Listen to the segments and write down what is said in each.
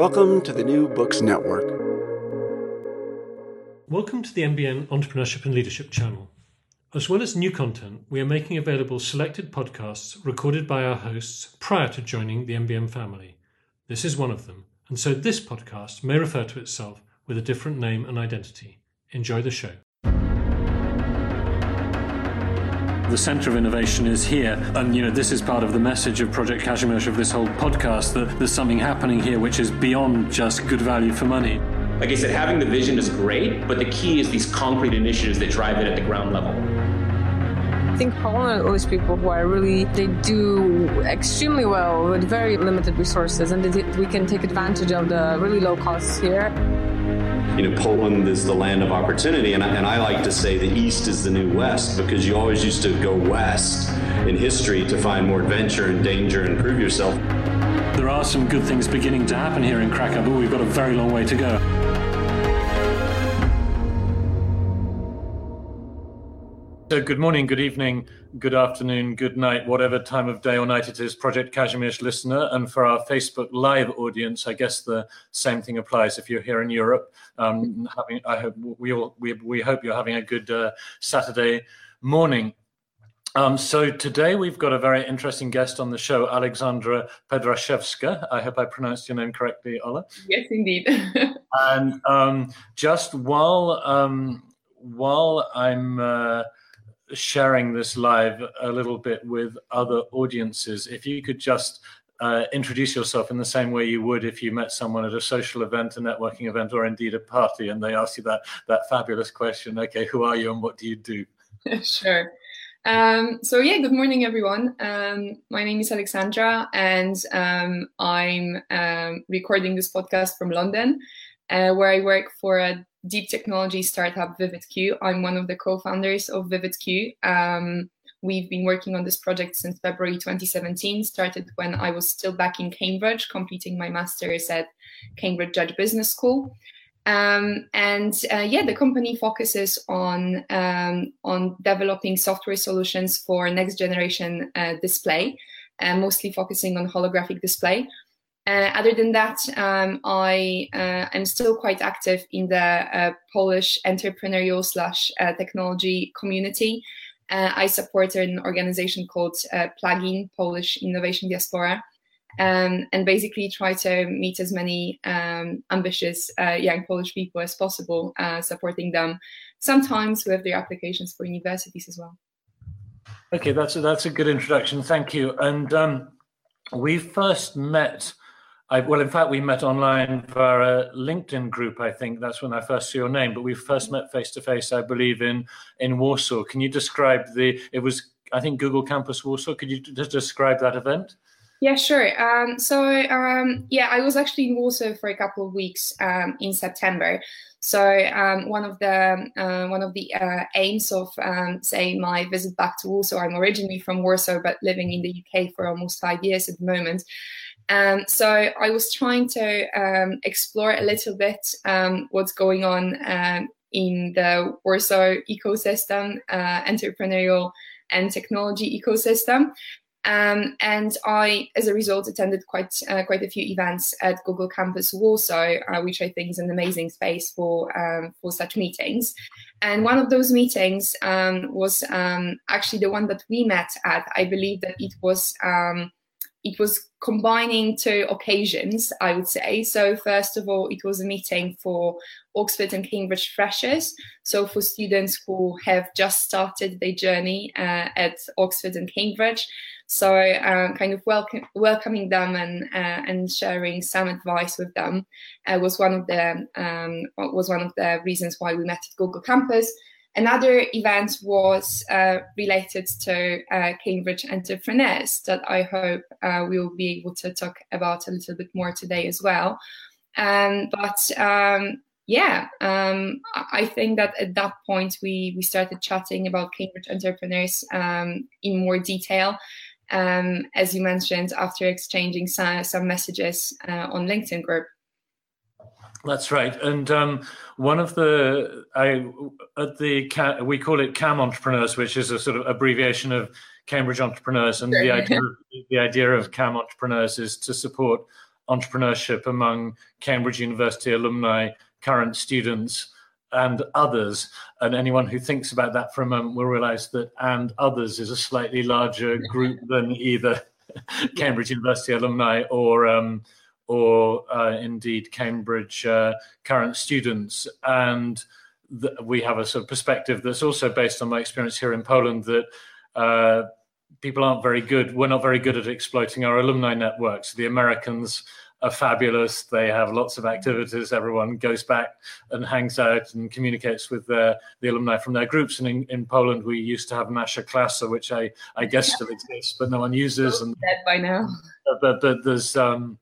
Welcome to the New Books Network. Welcome to the NBN Entrepreneurship and Leadership channel. As well as new content, we are making available selected podcasts recorded by our hosts prior to joining the NBN family. This is one of them, and so this podcast may refer to itself with a different name and identity. Enjoy the show. The center of innovation is here, and you know this is part of the message of Project Kazimierz of this whole podcast that there's something happening here which is beyond just good value for money. Like I said, having the vision is great, but the key is these concrete initiatives that drive it at the ground level. I think Poland always people who are really they do extremely well with very limited resources, and we can take advantage of the really low costs here you know, Poland is the land of opportunity. And I, and I like to say the East is the new West because you always used to go West in history to find more adventure and danger and prove yourself. There are some good things beginning to happen here in Krakow, but we've got a very long way to go. So, good morning, good evening, good afternoon, good night, whatever time of day or night it is, Project Kazimierz listener. And for our Facebook Live audience, I guess the same thing applies. If you're here in Europe, um, having, I hope we all we, we hope you're having a good uh, Saturday morning. Um, so today we've got a very interesting guest on the show, Alexandra Pedraszewska. I hope I pronounced your name correctly, Ola. Yes, indeed. and um, just while um, while I'm uh, sharing this live a little bit with other audiences. If you could just uh, introduce yourself in the same way you would if you met someone at a social event, a networking event, or indeed a party, and they ask you that that fabulous question. Okay, who are you and what do you do? sure. Um, so yeah, good morning, everyone. Um, my name is Alexandra, and um, I'm um, recording this podcast from London, uh, where I work for a deep technology startup VividQ. I'm one of the co-founders of VividQ. Um, we've been working on this project since February 2017. Started when I was still back in Cambridge, completing my master's at Cambridge Judge Business School. Um, and uh, yeah, the company focuses on um, on developing software solutions for next generation uh, display, uh, mostly focusing on holographic display. Uh, other than that, um, I uh, am still quite active in the uh, Polish entrepreneurial slash uh, technology community. Uh, I support an organization called uh, Plugin Polish Innovation Diaspora, um, and basically try to meet as many um, ambitious young Polish people as possible, supporting them sometimes with their applications for universities as well. Okay, that's a, that's a good introduction. Thank you. And um, we first met I, well, in fact, we met online via a LinkedIn group. I think that's when I first saw your name. But we first met face to face, I believe, in in Warsaw. Can you describe the? It was, I think, Google Campus Warsaw. Could you just describe that event? Yeah, sure. Um, so um, yeah, I was actually in Warsaw for a couple of weeks um, in September. So um, one of the uh, one of the uh, aims of um, say my visit back to Warsaw. I'm originally from Warsaw, but living in the UK for almost five years at the moment. Um, so I was trying to um, explore a little bit um, what's going on um, in the Warsaw ecosystem, uh, entrepreneurial and technology ecosystem. Um, and I, as a result, attended quite uh, quite a few events at Google Campus Warsaw, uh, which I think is an amazing space for um, for such meetings. And one of those meetings was actually the one that we met at. I believe that it was it was combining two occasions, I would say. So, first of all, it was a meeting for Oxford and Cambridge freshers. So, for students who have just started their journey uh, at Oxford and Cambridge. So, uh, kind of welcome, welcoming them and uh, and sharing some advice with them uh, was one of the um, was one of the reasons why we met at Google Campus. Another event was uh, related to uh, Cambridge entrepreneurs that I hope uh, we will be able to talk about a little bit more today as well. Um, but um, yeah, um, I think that at that point we we started chatting about Cambridge entrepreneurs um, in more detail. Um, as you mentioned, after exchanging some, some messages uh, on LinkedIn group. That's right, and um, one of the I at the we call it CAM entrepreneurs, which is a sort of abbreviation of Cambridge entrepreneurs, and sure. the idea the idea of CAM entrepreneurs is to support entrepreneurship among Cambridge University alumni, current students, and others. And anyone who thinks about that for a moment will realize that and others is a slightly larger group than either Cambridge University alumni or um, or uh, indeed Cambridge uh, current students. And th- we have a sort of perspective that's also based on my experience here in Poland that uh, people aren't very good. We're not very good at exploiting our alumni networks. The Americans are fabulous. They have lots of activities. Everyone goes back and hangs out and communicates with their, the alumni from their groups. And in, in Poland, we used to have Nasza Klasa, which I, I guess still exists, but no one uses. And dead by now. But, but there's um,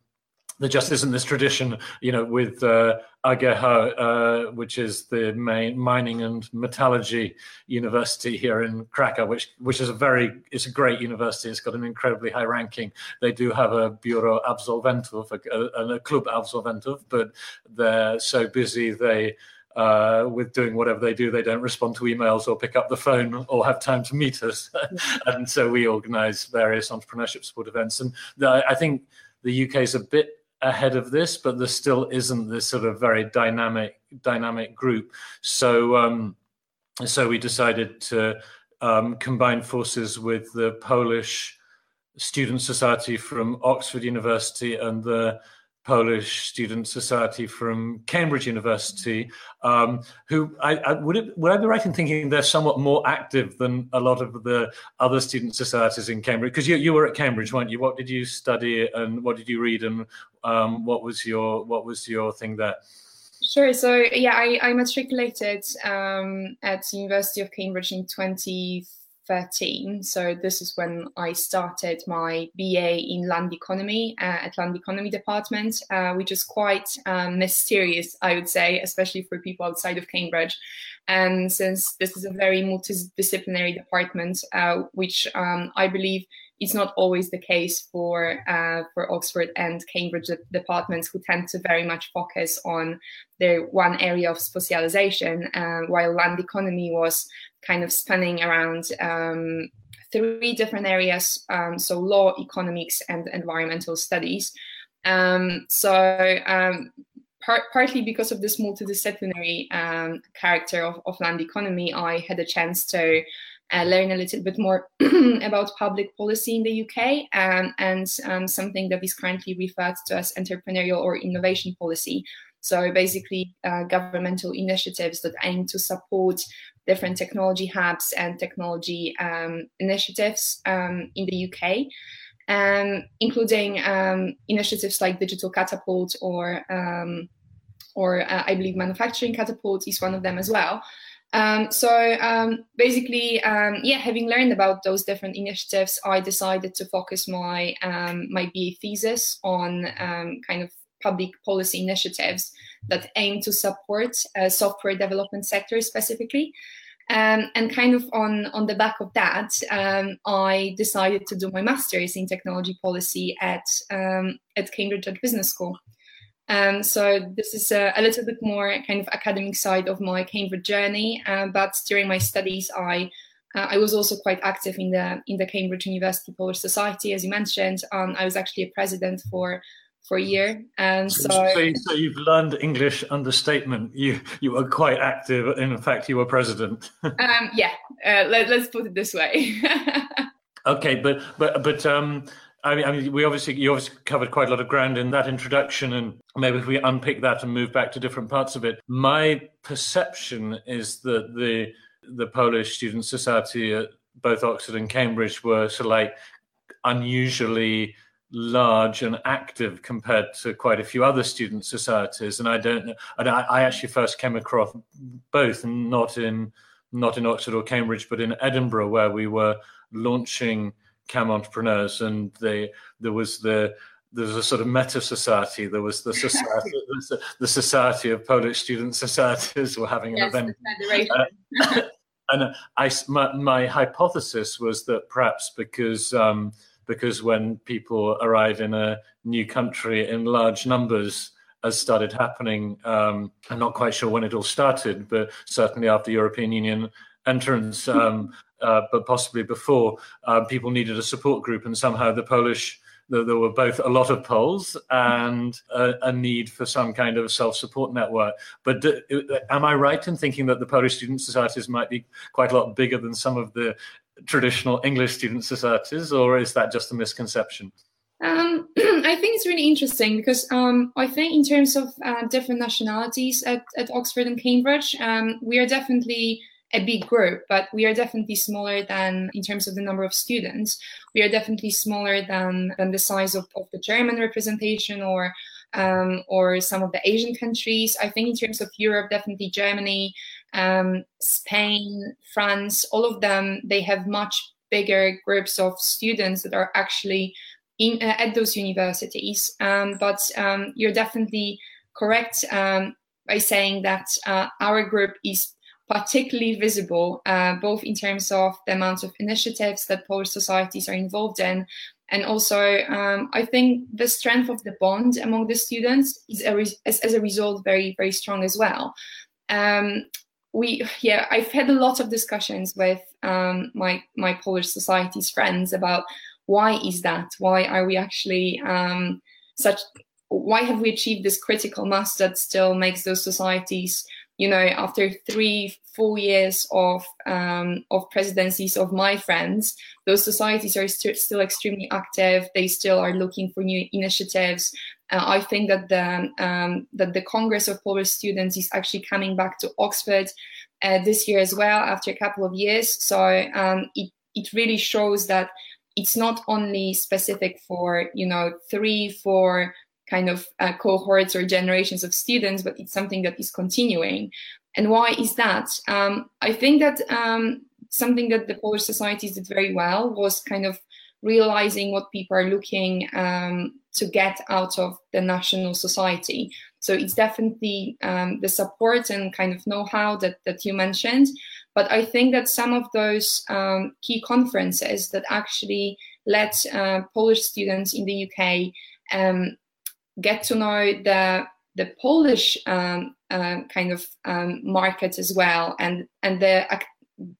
there just isn't this tradition, you know, with uh, AGH, uh, which is the main mining and metallurgy university here in Krakow, which which is a very it's a great university. It's got an incredibly high ranking. They do have a bureau absolwentów, a, a, a club absolwentów, but they're so busy they. Uh, with doing whatever they do, they don't respond to emails or pick up the phone or have time to meet us. and so we organize various entrepreneurship support events. And the, I think the UK is a bit ahead of this, but there still isn't this sort of very dynamic dynamic group. So um, so we decided to um, combine forces with the Polish Student Society from Oxford University and the Polish Student Society from Cambridge University, um, who I, I, would it would I be right in thinking they're somewhat more active than a lot of the other student societies in Cambridge? Because you you were at Cambridge, weren't you? What did you study and what did you read and um, what was your what was your thing there? Sure. So yeah, I, I matriculated um, at University of Cambridge in 2013 13. So this is when I started my BA in land economy uh, at land economy department, uh, which is quite um, mysterious, I would say, especially for people outside of Cambridge. And since this is a very multidisciplinary department, uh, which um, I believe is not always the case for uh, for Oxford and Cambridge departments, who tend to very much focus on their one area of specialization, uh, while land economy was kind of spanning around um, three different areas um, so law economics and environmental studies. Um, so um, par- partly because of this multidisciplinary um, character of, of, land economy i had a chance to uh, learn a little bit more about public policy in the UK um, and something that is currently referred to as entrepreneurial or innovation policy. So basically, uh, governmental initiatives that aim to support different technology hubs and technology um, initiatives um, in the UK, um, including um, initiatives like Digital Catapult or um, or uh, I believe Manufacturing Catapult is one of them as well. Um, so um, basically, um, yeah, having learned about those different initiatives, I decided to focus my my BA thesis on kind of public policy initiatives that aim to support uh, software development sector specifically. Um, and kind of on, on the back of that, um, I decided to do my master's in technology policy at, um, at Cambridge Business School. Um, so this is a, a, little bit more kind of academic side of my Cambridge journey. Uh, but during my studies, I uh, I was also quite active in the in the Cambridge University Polish Society, as you mentioned. Um, I was actually a president for for a year. And so, so, so, you've learned English understatement. You you were quite active. In fact, you were president. um, yeah, uh, let, us put it this way. okay, but but but um, I mean, I mean, we obviously you obviously covered quite a lot of ground in that introduction, and maybe if we unpick that and move back to different parts of it, my perception is that the the Polish Student Society at both Oxford and Cambridge were sort of like unusually large and active compared to quite a few other student societies. And I don't know. And I, I actually first came across both, not in not in Oxford or Cambridge, but in Edinburgh, where we were launching Cam Entrepreneurs, and they, there was the there was a sort of meta society. There was the society, the, Society of Polish Student Societies were having an yes, event. Uh, and I, my, my, hypothesis was that perhaps because um, because when people arrive in a new country in large numbers, as started happening, um, I'm not quite sure when it all started, but certainly after European Union entrance, um, uh, but possibly before, uh, people needed a support group, and somehow the Polish there, were both a lot of Poles and a, a need for some kind of self-support network. But do, am I right in thinking that the Polish student societies might be quite a lot bigger than some of the traditional English student societies, or is that just a misconception? Um, I think it's really interesting because um, I think in terms of uh, different nationalities at, at Oxford and Cambridge, um, we are definitely a big group, but we are definitely smaller than in terms of the number of students. We are definitely smaller than than the size of, of the German representation or um, or some of the Asian countries. I think in terms of Europe, definitely Germany, um, Spain, France, all of them they have much bigger groups of students that are actually in uh, at those universities. Um, but um, you're definitely correct um, by saying that uh, our group is particularly visible, uh, both in terms of the amount of initiatives that Polish societies are involved in, and also um, I think the strength of the bond among the students is a as, as, a result very very strong as well. Um, we yeah I've had a lot of discussions with um, my my Polish societies friends about why is that why are we actually um, such why have we achieved this critical mass that still makes those societies you know, after three four years of um, of presidencies of my friends, those societies are st- still extremely active. They still are looking for new initiatives. Uh, I think that the um, that the Congress of Polish Students is actually coming back to Oxford uh, this year as well after a couple of years. So um, it it really shows that it's not only specific for you know three, four kind of uh, cohorts or generations of students, but it's something that is continuing. And why is that? Um, I think that um, something that the Polish societies did very well was kind of realizing what people are looking um, to get out of the national society. So it's definitely um, the support and kind of know-how that, that you mentioned. But I think that some of those um, key conferences that actually let uh, Polish students in the UK um, get to know the the Polish um, uh, kind of um, market as well, and and the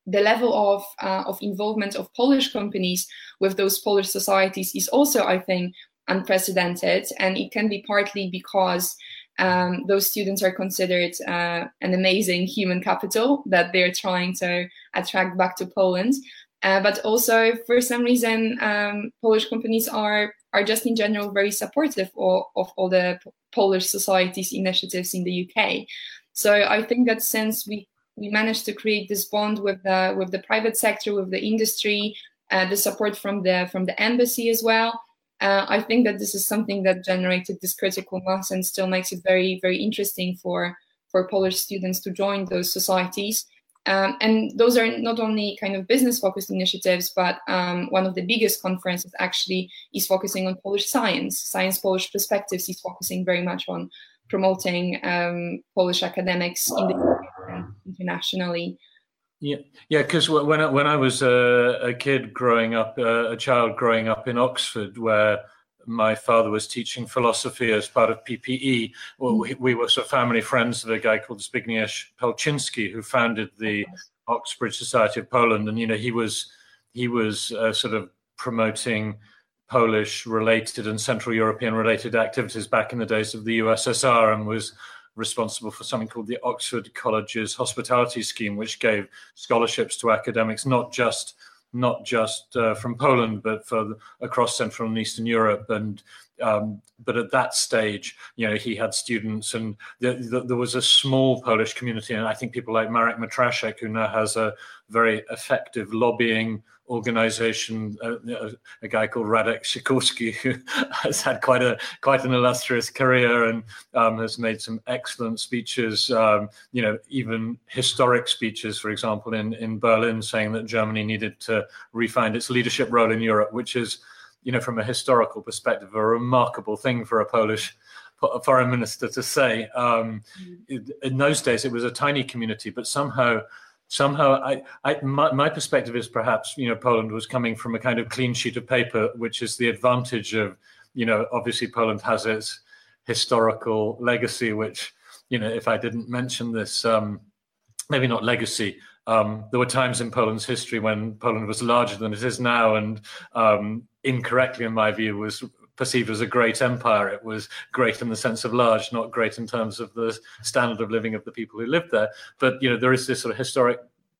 the level of uh, of involvement of Polish companies with those Polish societies is also, I think, unprecedented, and it can be partly because um, those students are considered uh, an amazing human capital that they're trying to attract back to Poland. Uh, but also, for some reason, um, Polish companies are are just in general very supportive of, of all the Polish societies initiatives in the UK. So I think that since we we managed to create this bond with the with the private sector, with the industry, uh, the support from the from the embassy as well. Uh, I think that this is something that generated this critical mass and still makes it very very interesting for for Polish students to join those societies. Um, and those are not only kind of business focused initiatives, but um, one of the biggest conferences actually is focusing on Polish science. Science Polish Perspectives is focusing very much on promoting um, Polish academics in the internationally. Yeah, yeah. Because when I, when I was a, a kid growing up, uh, a child growing up in Oxford, where my father was teaching philosophy as part of PPE. Well, we, we, were sort of family friends of a guy called Zbigniew Pelczynski, who founded the Oxbridge Society of Poland, and you know he was he was uh, sort of promoting Polish related and Central European related activities back in the days of the USSR, and was responsible for something called the Oxford Colleges Hospitality Scheme, which gave scholarships to academics not just not just uh, from Poland, but for across Central and Eastern Europe. And um, but at that stage, you know, he had students, and the, the, there was a small Polish community, and I think people like Marek Matraszek, who now has a very effective lobbying organization, uh, a guy called Radek Sikorski, who has had quite a quite an illustrious career and um, has made some excellent speeches. Um, you know, even historic speeches, for example, in in Berlin, saying that Germany needed to refind its leadership role in Europe, which is, you know, from a historical perspective, a remarkable thing for a Polish foreign minister to say. Um, mm. in those days, it was a tiny community, but somehow somehow I, I my, my, perspective is perhaps you know Poland was coming from a kind of clean sheet of paper, which is the advantage of you know obviously Poland has its historical legacy, which you know if I didn't mention this, um, maybe not legacy. Um, there were times in Poland's history when Poland was larger than it is now, and um, incorrectly, in my view, was perceived as a great empire. It was great in the sense of large, not great in terms of the standard of living of the people who lived there. But you know, there is this sort of historic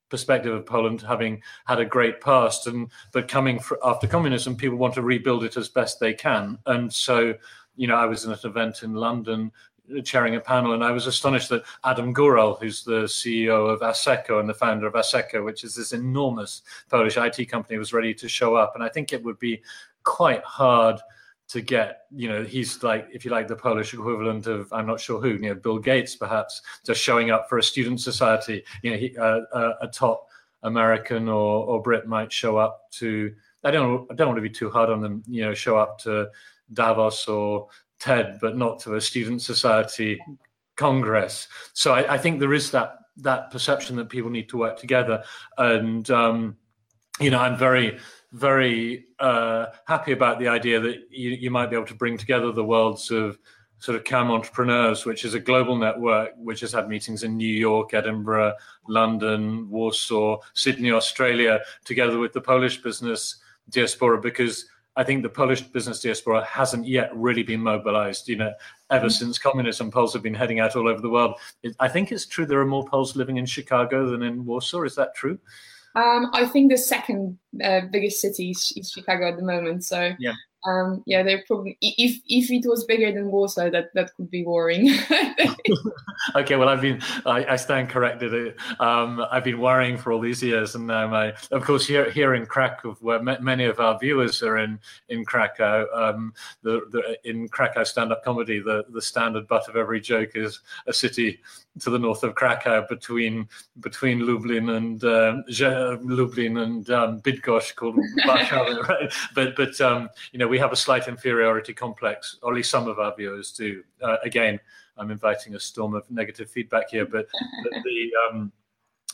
perspective of Poland having had a great past, and but coming for, after communism, people want to rebuild it as best they can. And so, you know, I was in an event in London uh, chairing a panel, and I was astonished that Adam Góral, who's the CEO of Asseco and the founder of Asseco, which is this enormous Polish IT company, was ready to show up. And I think it would be quite hard to get, you know, he's like, if you like, the Polish equivalent of, I'm not sure who, you know, Bill Gates, perhaps, just showing up for a student society. You know, he, uh, uh, a top American or, or Brit might show up to, I don't, I don't want to be too hard on them, you know, show up to Davos or TED, but not to a student society congress. So I, I think there is that that perception that people need to work together, and um, you know, I'm very very uh, happy about the idea that you, you, might be able to bring together the worlds of sort of CAM entrepreneurs, which is a global network which has had meetings in New York, Edinburgh, London, Warsaw, Sydney, Australia, together with the Polish business diaspora, because I think the Polish business diaspora hasn't yet really been mobilized. You know, ever mm-hmm. since communism, Poles have been heading out all over the world. It, I think it's true there are more Poles living in Chicago than in Warsaw. Is that true? Um, I think the second uh, biggest city is, is, Chicago at the moment. So yeah, um, yeah, they're probably if if it was bigger than Warsaw, that that could be worrying. okay, well, I've been I, I stand corrected. Um, I've been worrying for all these years, and now my of course here here in Krakow, where many of our viewers are in in Krakow, um, the, the in Krakow stand-up comedy, the the standard butt of every joke is a city to the north of Krakow between between Lublin and uh, Lublin and um, called Warszawa, right? But but um, you know we have a slight inferiority complex, or at least some of our viewers do. Uh, again, I'm inviting a storm of negative feedback here, but, but the um,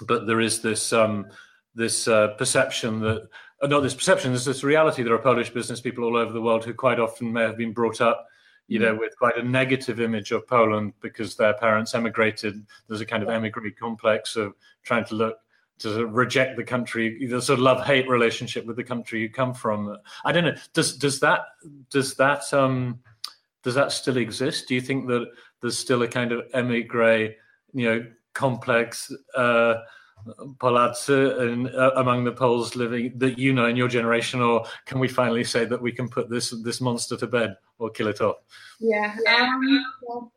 but there is this um, this uh, perception that uh, not this perception, there's this reality. There are Polish business people all over the world who quite often may have been brought up you know, mm. with quite a negative image of Poland because their parents emigrated. There's a kind of emigre complex of trying to look to sort of reject the country, the sort of love hate relationship with the country you come from. I don't know. Does does that does that um does that still exist? Do you think that there's still a kind of emigre, you know, complex? Uh, Polacy and uh, among the Poles living that you know in your generation, or can we finally say that we can put this this monster to bed or kill it off? Yeah, um,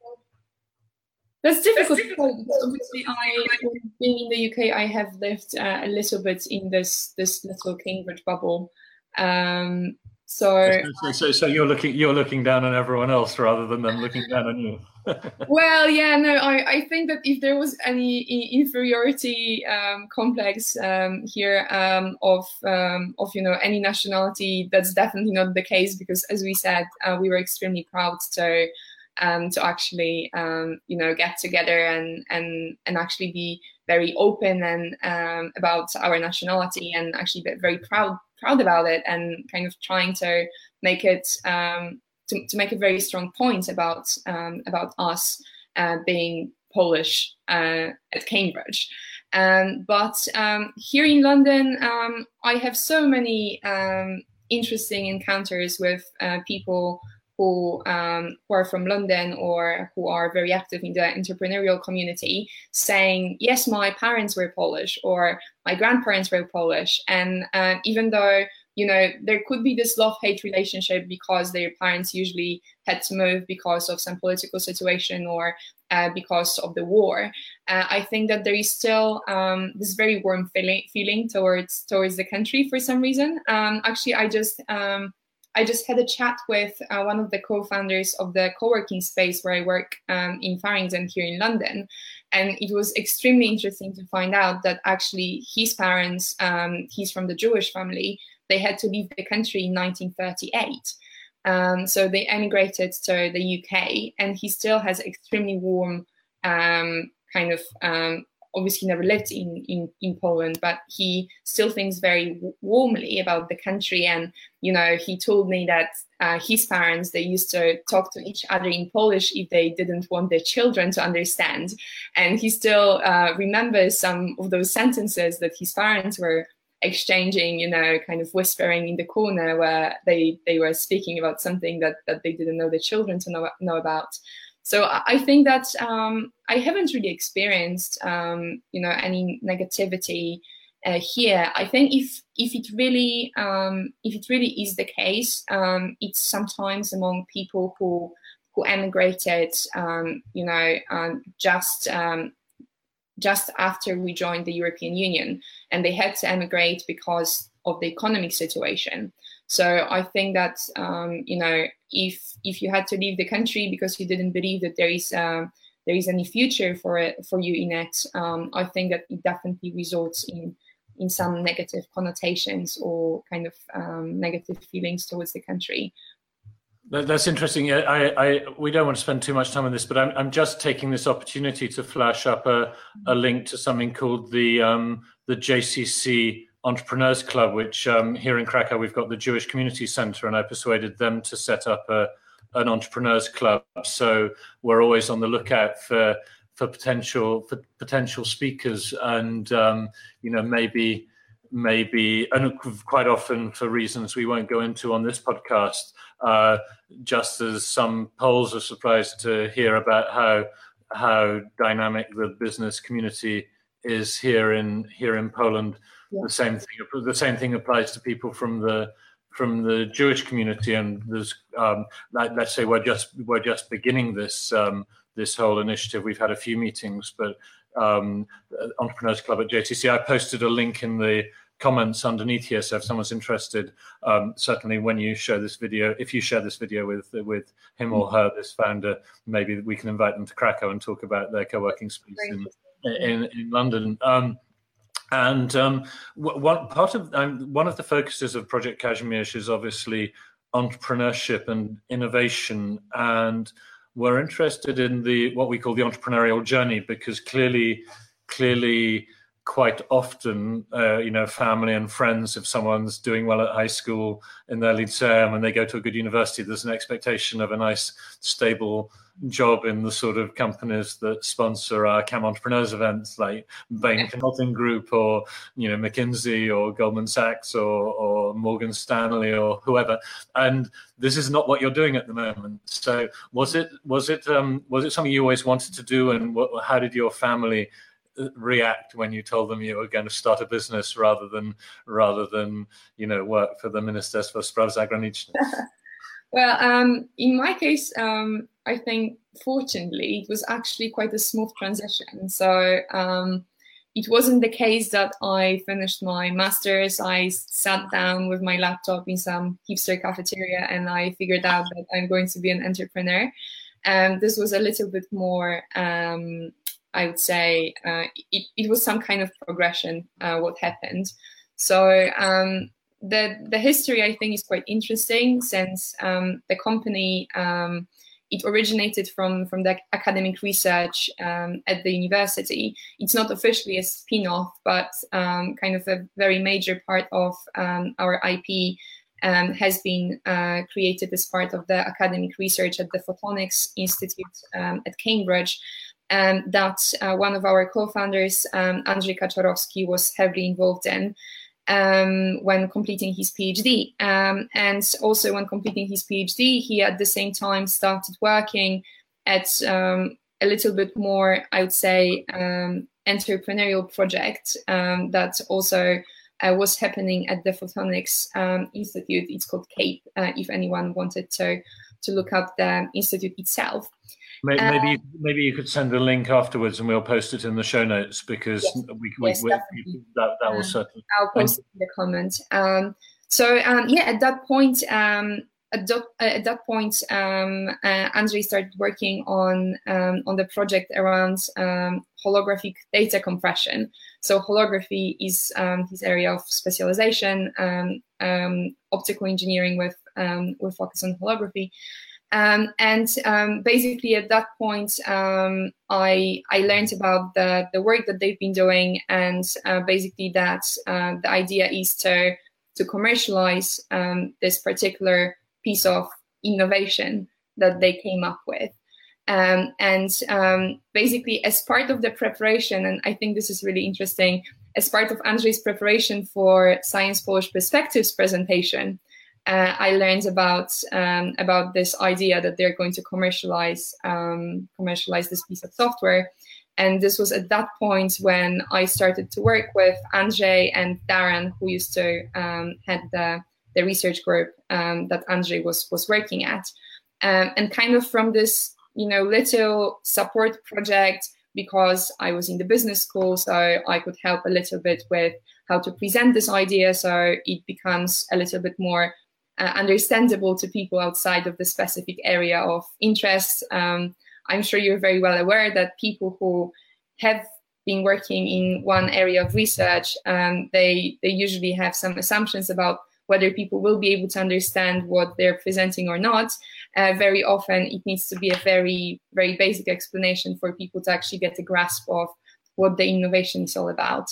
that's difficult. That's difficult. Obviously, I being in the UK, I have lived uh, a little bit in this this little Cambridge bubble. Um, so, so, so, so, you're looking you're looking down on everyone else rather than them looking down on you. well, yeah, no, I, I think that if there was any inferiority um, complex um, here um, of um, of you know any nationality, that's definitely not the case because, as we said, uh, we were extremely proud to um, to actually um, you know get together and and and actually be very open and um, about our nationality and actually be very proud proud about it and kind of trying to make it um, to, to make a very strong point about um, about us uh, being Polish uh, at Cambridge. Um, but um, here in London, um, I have so many um, interesting encounters with uh, people who um, who are from London or who are very active in the entrepreneurial community, saying, "Yes, my parents were Polish," or "My grandparents were Polish," and uh, even though you know there could be this love-hate relationship because their parents usually had to move because of some political situation or uh, because of the war. Uh, I think that there is still um, this very warm feeling, feeling towards towards the country for some reason. Um, actually, I just um, I just had a chat with uh, one of the co-founders of the co-working space where I work um, in Farringdon here in London, and it was extremely interesting to find out that actually his parents, um, he's from the Jewish family, they had to leave the country in 1938. Um, so they emigrated to the UK, and he still has extremely warm um, kind of um, obviously never lived in, in, in Poland, but he still thinks very warmly about the country. And, you know, he told me that uh, his parents, they used to talk to each other in Polish if they didn't want their children to understand. And he still uh, remembers some of those sentences that his parents were exchanging, you know, kind of whispering in the corner where they they were speaking about something that that they didn't know the children to know know about. So I think that um, I haven't really experienced, um, you know, any negativity uh, here. I think if if it really um, if it really is the case, um, it's sometimes among people who who emigrated, um, you know, um, just just after we joined the European Union, and they had to emigrate because of the economic situation. So I think that um, you know if if you had to leave the country because you didn't believe that there is um, there is any future for it for you in it, um, I think that it definitely results in in some negative connotations or kind of um, negative feelings towards the country. That's interesting. I, I, we don't want to spend too much time on this, but I'm, I'm just taking this opportunity to flash up a, a link to something called the um, the JCC Entrepreneurs Club, which um, here in Krakow we've got the Jewish Community Center, and I persuaded them to set up a, an entrepreneurs club. So we're always on the lookout for for potential for potential speakers, and um, you know maybe maybe and quite often for reasons we won't go into on this podcast. Uh, just as some Poles are surprised to hear about how how dynamic the business community is here in here in Poland. Yeah. The same thing the same thing applies to people from the from the Jewish community, and there's um, let, us say we're just we're just beginning this um, this whole initiative. We've had a few meetings, but um, Entrepreneurs Club at JCC. I posted a link in the comments underneath here. So if someone's interested, um, certainly when you share this video, if you share this video with with him or her, this founder, maybe we can invite them to Krakow and talk about their co-working space in, in, in London. Um, and um, one part of um, one of the focuses of Project Kazimierz is obviously entrepreneurship and innovation. And we're interested in the what we call the entrepreneurial journey because clearly clearly quite often, uh, you know, family and friends, if someone's doing well at high school in their lyceum and they go to a good university, there's an expectation of a nice, stable job in the sort of companies that sponsor our CAM Entrepreneurs events, like Bain Consulting Group or, you know, McKinsey or Goldman Sachs or, or Morgan Stanley or whoever. And this is not what you're doing at the moment. So was it, was it, um, was it something you always wanted to do? And what, how did your family react when you told them you were going to start a business rather than rather than you know work for the Ministerstwo Spraw Zagranicznych? well, um, in my case, um, I think fortunately it was actually quite a smooth transition. So um, it wasn't the case that I finished my master's. I sat down with my laptop in some hipster cafeteria and I figured out that I'm going to be an entrepreneur. And this was a little bit more um, I would say uh, it, it, was some kind of progression uh, what happened. So um, the the history I think is quite interesting since um, the company um, it originated from from the academic research um, at the university. It's not officially a spin-off, but um, kind of a very major part of um, our IP. Has been uh, created as part of the academic research at the Photonics Institute at Cambridge, um, that uh, one of our co-founders, um, Andrzej Kaczorowski, was heavily involved in um, when completing his PhD. Um, and also when completing his PhD, he at the same time started working at um, a little bit more, I would say, um, entrepreneurial project that also uh, was happening at the Photonics Institute. It's called CAPE, uh, if anyone wanted to, to look up the institute itself. Maybe uh, maybe, maybe you could send a link afterwards, and we'll post it in the show notes because yes, we, we, yes, we that that will um, certainly. I'll post it in the comment. Um, so um, yeah, at that point, um, at, that, at that point, um, uh, Andrzej started working on um, on the project around um, holographic data compression. So holography is um, his area of specialization, um, um, optical engineering with with focus on holography. Um, and um, basically, at that point, um, I I learned about the the work that they've been doing, and uh, basically that uh, the idea is to to commercialize um, this particular piece of innovation that they came up with. Um, and um, basically, as part of the preparation, and I think this is really interesting, as part of Andrzej's preparation for Science Polish Perspectives presentation, uh, I learned about um, about this idea that they're going to commercialize um, commercialize this piece of software. And this was at that point when I started to work with Andrzej and Darren, who used to um, head the, the research group um, that Andrzej was was working at. Um, and kind of from this, you know, little support project, because I was in the business school, so I could help a little bit with how to present this idea, so it becomes a little bit more uh, understandable to people outside of the specific area of interest. Um, I'm sure you're very well aware that people who have been working in one area of research, um, they they usually have some assumptions about whether people will be able to understand what they're presenting or not. Uh, very often, it needs to be a very very basic explanation for people to actually get a grasp of what the innovation is all about.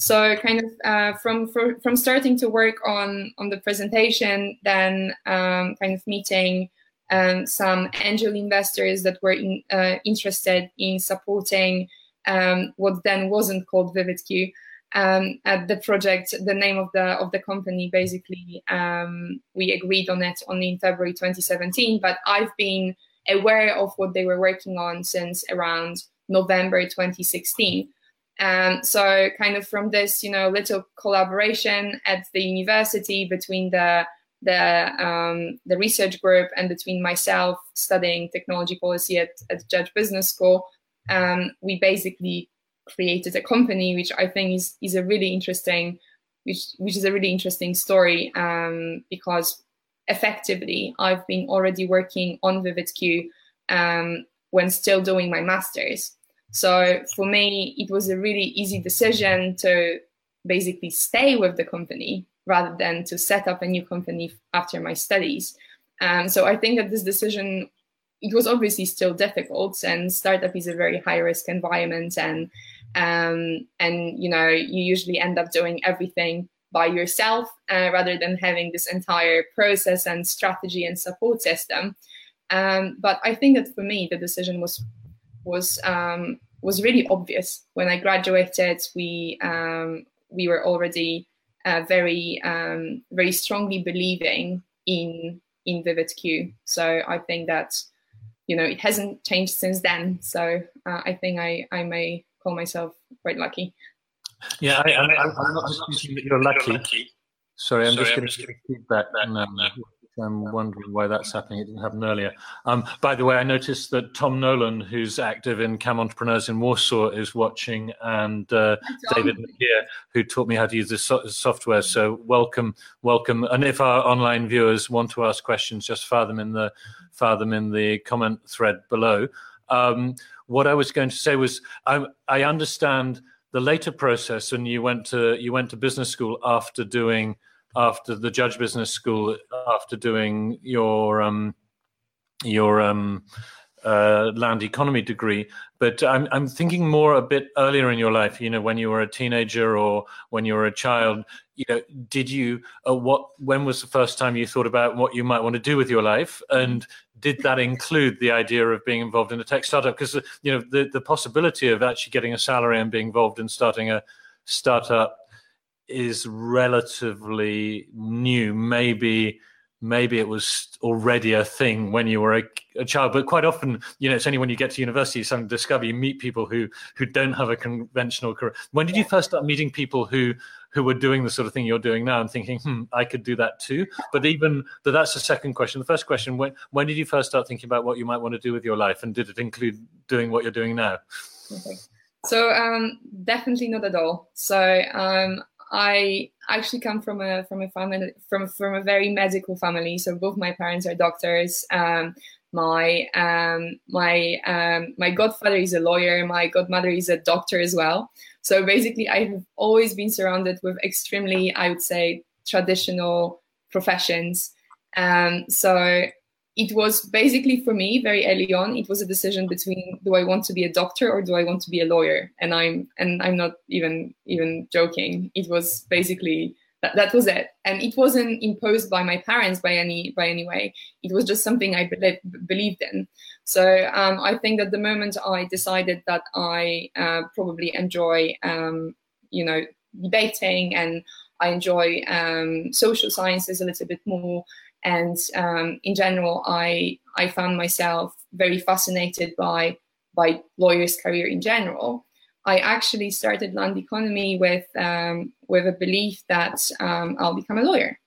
So, kind of uh, from for, from starting to work on on the presentation, then um, kind of meeting um, some angel investors that were in, uh, interested in supporting um, what then wasn't called VividQ. Um, at the project, the name of the of the company, basically, um, we agreed on it only in February 2017. But I've been aware of what they were working on since around November 2016. Um, so kind of from this, you know, little collaboration at the university between the the um, the research group and between myself studying technology policy at, at Judge Business School, um, we basically created a company, which I think is is a really interesting, which which is a really interesting story um, because effectively I've been already working on VividQ um, when still doing my masters. So for me, it was a really easy decision to basically stay with the company rather than to set up a new company after my studies. Um, so I think that this decision it was obviously still difficult, and startup is a very high risk environment, and um, and you know you usually end up doing everything by yourself uh, rather than having this entire process and strategy and support system. Um, but I think that for me, the decision was was um, was really obvious when I graduated. We um, we were already uh, very um, very strongly believing in in VividQ. So I think that you know it hasn't changed since then. So uh, I think I I may call myself quite lucky. Yeah, I, am not disputing that you're lucky. Sorry, I'm Sorry, just going to feedback. No, I'm wondering why that's happening. It didn't happen earlier. Um, by the way, I noticed that Tom Nolan, who's active in CAM Entrepreneurs in Warsaw, is watching, and uh, David McGear, who taught me how to use this so- software. So welcome, welcome. And if our online viewers want to ask questions, just fire them in the fire them in the comment thread below. Um, what I was going to say was, I, I understand the later process, and you went to you went to business school after doing after the Judge Business School, after doing your um, your um, uh, land economy degree. But I'm I'm thinking more a bit earlier in your life. You know, when you were a teenager or when you were a child. You know, did you uh, what? When was the first time you thought about what you might want to do with your life? And did that include the idea of being involved in a tech startup? Because you know, the the possibility of actually getting a salary and being involved in starting a startup is relatively new. Maybe maybe it was already a thing when you were a, a, child but quite often you know it's only when you get to university some discover you meet people who who don't have a conventional career. When did you first start meeting people who who were doing the sort of thing you're doing now? And thinking hmm i could do that too. But even but that's the second question. The first question when when did you first start thinking about what you might want to do with your life and did it include doing what you're doing now? Okay. so um definitely not at all. So um I actually come from a from a family from from a very medical family. So both my parents are doctors. Um, my um, my um, my godfather is a lawyer. My godmother is a doctor as well. So basically, I have always been surrounded with extremely, I would say, traditional professions. Um, so it was basically for me very early on it was a decision between do i want to be a doctor or do i want to be a lawyer? And i'm and i'm not even even joking. It was basically that, that was it. And it wasn't imposed by my parents by any by any way. It was just something i be- believed in. So um, i think that the moment i decided that i uh, probably enjoy um, you know debating and I enjoy um, social sciences a little bit more. And um, in general, I I found myself very fascinated by by lawyers' career in general. I actually started land economy with um, with a belief that um, I'll become a lawyer.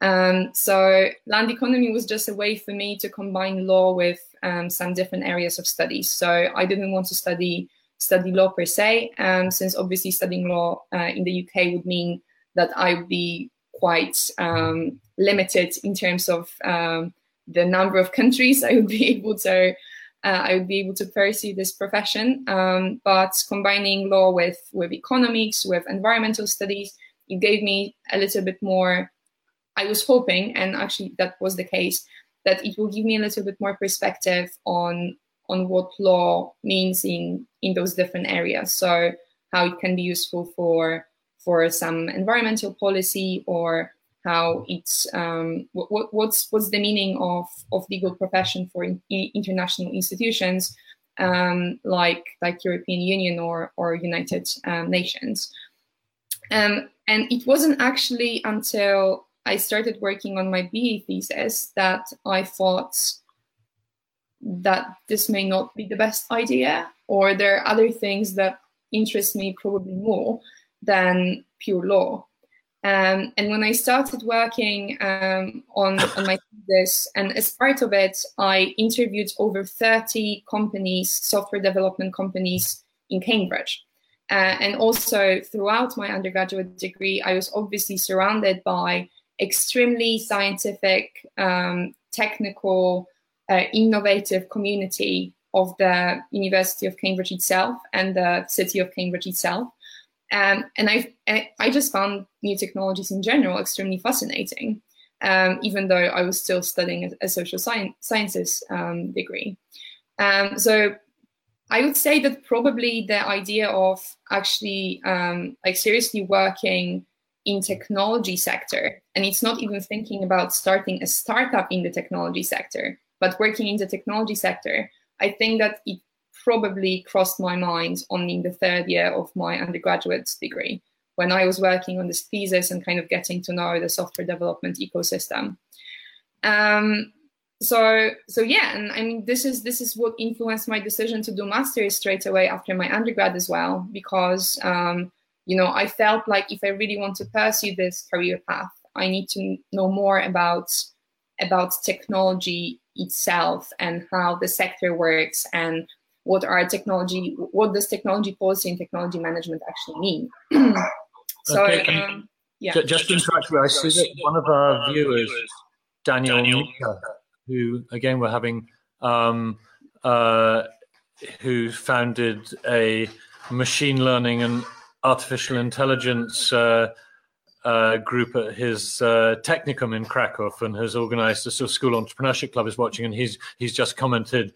Um, so land economy was just a way for me to combine law with um, some different areas of studies. So I didn't want to study study law per se, um, since obviously studying law uh, in the UK would mean that I would be quite um, limited in terms of um, the number of countries I would be able to uh, I would be able to pursue this profession. Um, but combining law with with economics, with environmental studies, it gave me a little bit more. I was hoping, and actually that was the case, that it will give me a little bit more perspective on on what law means in in those different areas. So how it can be useful for for some environmental policy or how it's um, what, what's what's the meaning of of legal profession for in, in international institutions um, like like European Union or or United um, Nations. Um, and it wasn't actually until I started working on my BA thesis that I thought that this may not be the best idea, or there are other things that interest me probably more than pure law. Um, and when I started working um, on, on my thesis, and as part of it, I interviewed over 30 companies, software development companies in Cambridge. Uh, and also throughout my undergraduate degree, I was obviously surrounded by extremely scientific, um, technical, uh, innovative community of the University of Cambridge itself and the city of Cambridge itself. Um, and I, I just found new technologies in general extremely fascinating, um, even though I was still studying a, a social science, sciences um, degree. Um, so I would say that probably the idea of actually um, like seriously working in technology sector, and it's not even thinking about starting a startup in the technology sector, but working in the technology sector, I think that it probably crossed my mind only in the third year of my undergraduate degree when I was working on this thesis and kind of getting to know the software development ecosystem. Um, so so yeah, and I mean this is this is what influenced my decision to do masters straight away after my undergrad as well, because um, you know I felt like if I really want to pursue this career path, I need to know more about about technology itself and how the sector works and what are technology what does technology policy and technology management actually mean so okay, um, yeah just to interrupt you i see that one of our viewers daniel, daniel. Mika, who again we're having um, uh, who founded a machine learning and artificial intelligence uh, uh, group at his uh, technicum in Krakow and has organized a sort of school entrepreneurship club is watching and he's he's just commented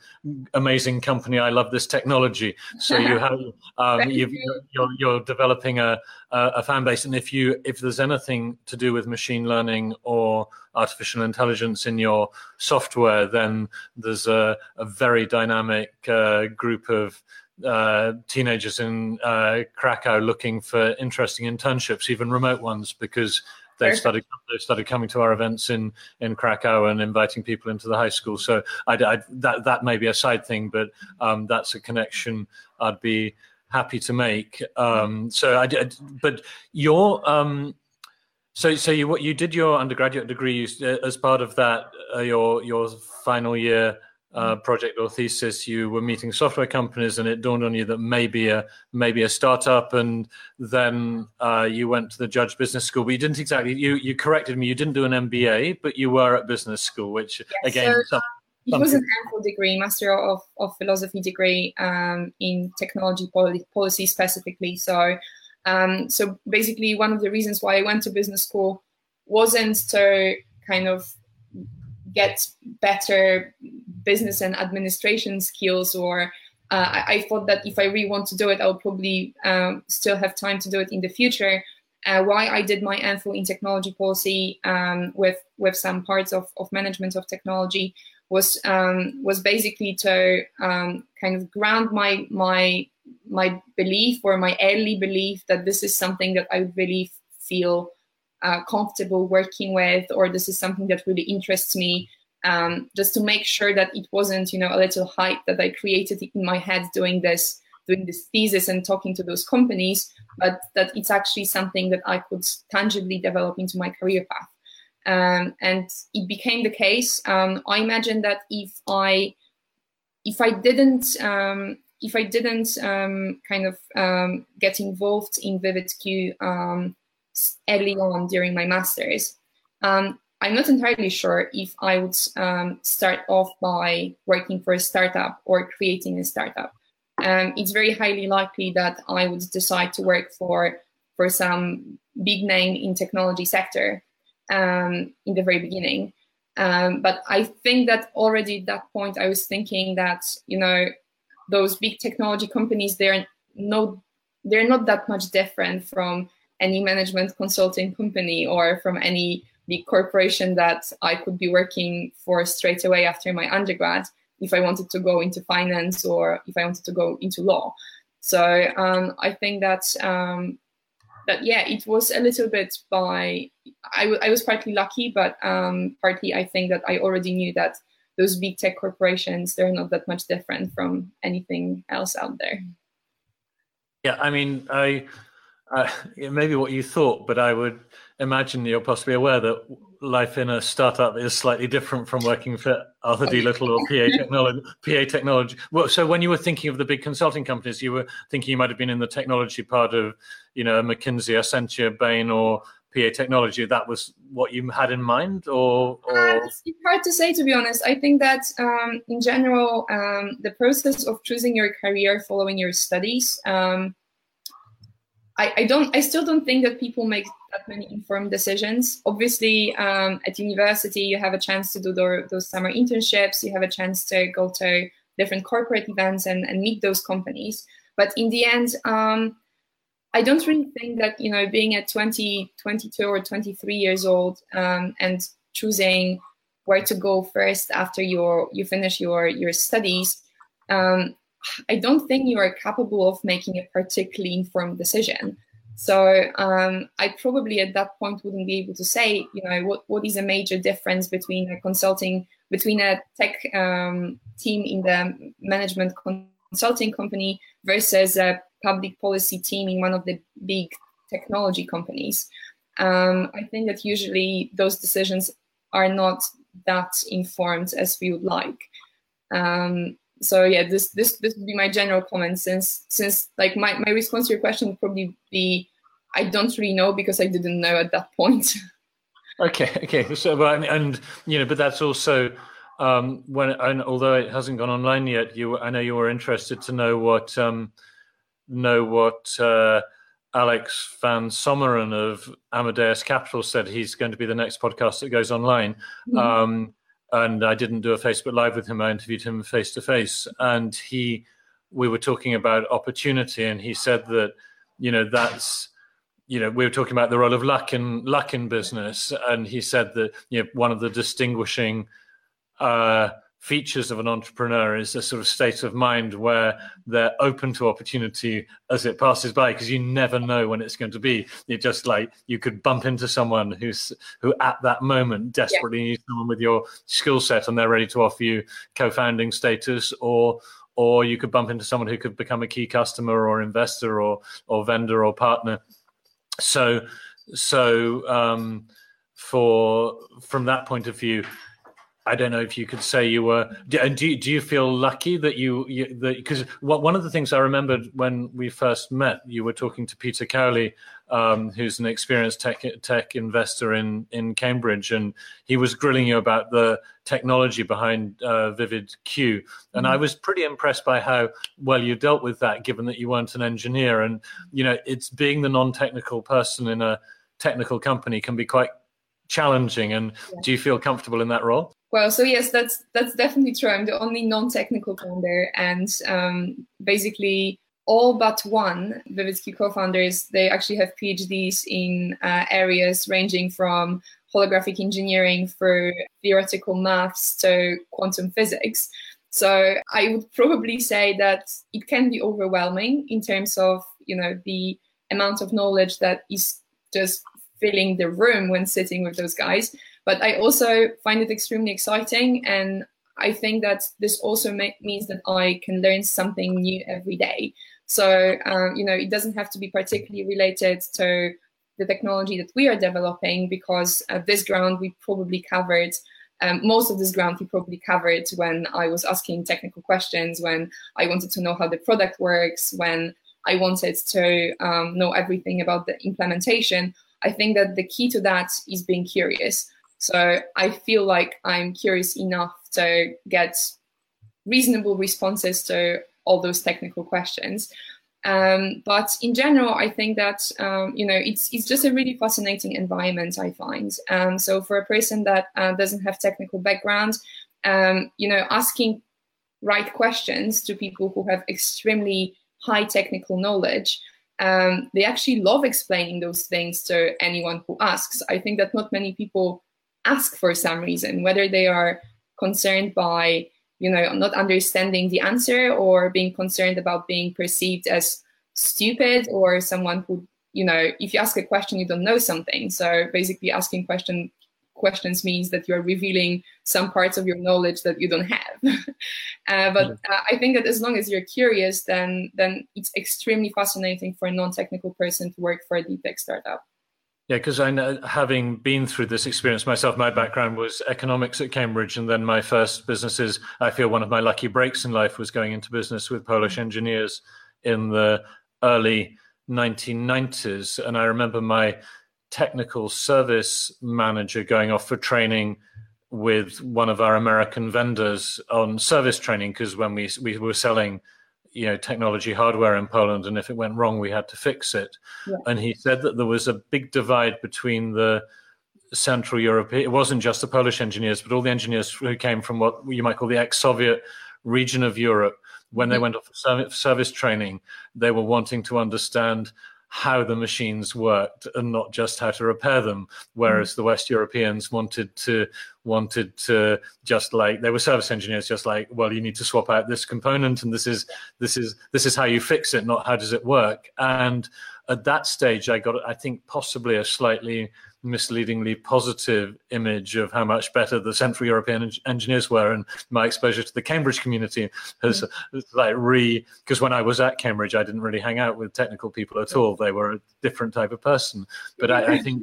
amazing company. I love this technology. So you have um, you. are you're, you're developing a, a fan base and if you if there's anything to do with machine learning or artificial intelligence in your software then there's a, a very dynamic uh, group of uh, teenagers in uh, Krakow looking for interesting internships, even remote ones, because they started they started coming to our events in in Krakow and inviting people into the high school. So I, I, that that may be a side thing, but um, that's a connection I'd be happy to make. Um, so I did, but your um, so so you what you did your undergraduate degree as part of that uh, your your final year uh, project or thesis, you were meeting software companies, and it dawned on you that maybe a maybe a startup, and then uh, you went to the Judge Business School. But you didn't exactly. You you corrected me. You didn't do an MBA, but you were at business school, which yeah, again. So it was an MPhil degree, Master of, of Philosophy degree um, in technology policy, policy specifically. So, um, so basically, one of the reasons why I went to business school wasn't to kind of get better business and administration skills or uh, I, I, thought that if I really want to do it, I would probably um, still have time to do it in the future. Uh, why I did my MPhil in technology policy um, with with some parts of, of management of technology was um, was basically to um, kind of ground my my my belief or my early belief that this is something that I really feel uh, comfortable working with, or this is something that really interests me. Um, just to make sure that it wasn't, you know, a little hype that I created in my head doing this, doing this thesis and talking to those companies, but that it's actually something that I could tangibly develop into my career path. Um, and it became the case. Um, I imagine that if I if I didn't um, if I didn't um, kind of um, get involved in VividQ early on during my masters, um, I'm not entirely sure if I would um, start off by working for a startup or creating a startup. Um, it's very highly likely that I would decide to work for for some big name in technology sector in the very beginning. Um, but I think that already at that point, I was thinking that you know those big technology companies they're no they're not that much different from any management consulting company or from any big corporation that I could be working for straight away after my undergrad if I wanted to go into finance or if I wanted to go into law. So um, I think that um, that yeah, it was a little bit by I, w- I was partly lucky, but um, partly I think that I already knew that those big tech corporations they're not that much different from anything else out there. Yeah, I mean, I uh, maybe what you thought, but I would imagine you're possibly aware that life in a startup is slightly different from working for Arthur D. Little or PA Technology. PA Technology. Well, so when you were thinking of the big consulting companies, you were thinking you might have been in the technology part of, you know, McKinsey, Accenture, Bain, or PA Technology. That was what you had in mind, or? or... Uh, it's hard to say, to be honest. I think that um, in general, um, the process of choosing your career following your studies. Um, I, I, don't. I still don't think that people make that many informed decisions. Obviously, um, at university, you have a chance to do the, those summer internships. You have a chance to go to different corporate events and, and meet those companies. But in the end, um, I don't really think that you know being at 20, 22 or 23 years old um, and choosing where to go first after your you finish your your studies um, I don't think you are capable of making a particularly informed decision. So um, I probably at that point wouldn't be able to say, you know, what, what is a major difference between a consulting, between a tech um, team in the management consulting company versus a public policy team in one of the big technology companies. Um, I think that usually those decisions are not that informed as we would like. Um, so yeah, this this this would be my general comment since since like my, my response to your question would probably be I don't really know because I didn't know at that point. okay, okay. So but and you know, but that's also um, when and although it hasn't gone online yet, you I know you were interested to know what um, know what uh, Alex van Someren of Amadeus Capital said. He's going to be the next podcast that goes online. Mm-hmm. Um, and I didn't do a Facebook Live with him. I interviewed him face to face, and he, we were talking about opportunity, and he said that, you know, that's, you know, we were talking about the role of luck in luck in business, and he said that, you know, one of the distinguishing uh, features of an entrepreneur is a sort of state of mind where they're open to opportunity as it passes by because you never know when it's going to be you just like you could bump into someone who's who at that moment desperately yeah. needs someone with your skill set and they're ready to offer you co-founding status or or you could bump into someone who could become a key customer or investor or or vendor or partner so so um for from that point of view I don't know if you could say you were. Do, do you, do you feel lucky that you, you that because one of the things I remembered when we first met, you were talking to Peter Cowley, um, who's an experienced tech tech investor in in Cambridge, and he was grilling you about the technology behind uh, Vivid Q, and mm-hmm. I was pretty impressed by how well you dealt with that, given that you weren't an engineer, and you know, it's being the non-technical person in a technical company can be quite challenging. And yeah. do you feel comfortable in that role? Well, so yes, that's that's definitely true. I'm the only non-technical founder, and um, basically all but one VividQ co-founders they actually have PhDs in uh, areas ranging from holographic engineering through theoretical maths to quantum physics. So I would probably say that it can be overwhelming in terms of you know the amount of knowledge that is just filling the room when sitting with those guys. But I also find it extremely exciting, and I think that this also means that I can learn something new every day. So um, you know, it doesn't have to be particularly related to the technology that we are developing because uh, this ground we probably covered um, most of this ground we probably covered when I was asking technical questions, when I wanted to know how the product works, when I wanted to um, know everything about the implementation. I think that the key to that is being curious. So I feel like I'm curious enough to get reasonable responses to all those technical questions. Um, but in general, I think that um, you know it's it's just a really fascinating environment. I find um, so for a person that uh, doesn't have technical background, um, you know, asking right questions to people who have extremely high technical knowledge, um, they actually love explaining those things to anyone who asks. I think that not many people ask for some reason, whether they are concerned by you know not understanding the answer or being concerned about being perceived as stupid or someone who you know if you ask a question you don't know something so basically asking question questions means that you're revealing some parts of your knowledge that you don't have. Uh, but uh, i think that as long as you're curious then then it's extremely fascinating for a non-technical person to work for a deep tech startup. Yeah, because I know, having been through this experience myself, my background was economics at Cambridge, and then my first businesses. I feel one of my lucky breaks in life was going into business with Polish engineers in the early 1990s, and I remember my technical service manager going off for training with one of our American vendors on service training because when we we were selling you know technology hardware in Poland, and if it went wrong, we had to fix it. Yeah. And he said that there was a big divide between the Central Europe. It wasn't just the Polish engineers, but all the engineers who came from what you might call the ex-Soviet region of Europe. When they mm-hmm. went off for service training, they were wanting to understand how the machines worked and not just how to repair them whereas mm. the west europeans wanted to wanted to just like they were service engineers just like well you need to swap out this component and this is this is this is how you fix it not how does it work and at that stage i got i think possibly a slightly misleadingly positive image of how much better the Central European engineers were, and my exposure to the Cambridge community has mm-hmm. like re because when I was at Cambridge, I didn't really hang out with technical people at all. They were a different type of person. But I, I think,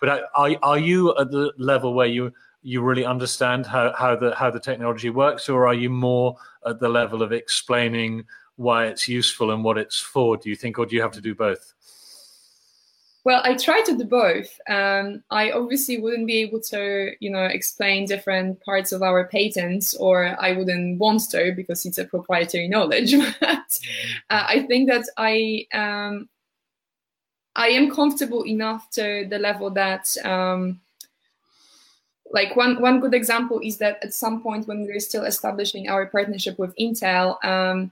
but I, are are you at the level where you you really understand how, how the how the technology works, or are you more at the level of explaining why it's useful and what it's for? Do you think, or do you have to do both? Well, I try to do both. Um, I obviously wouldn't be able to, you know, explain different parts of our patents, or I wouldn't want to because it's a proprietary knowledge. but uh, I think that I um, I am comfortable enough to the level that, um, like one one good example is that at some point when we were still establishing our partnership with Intel um,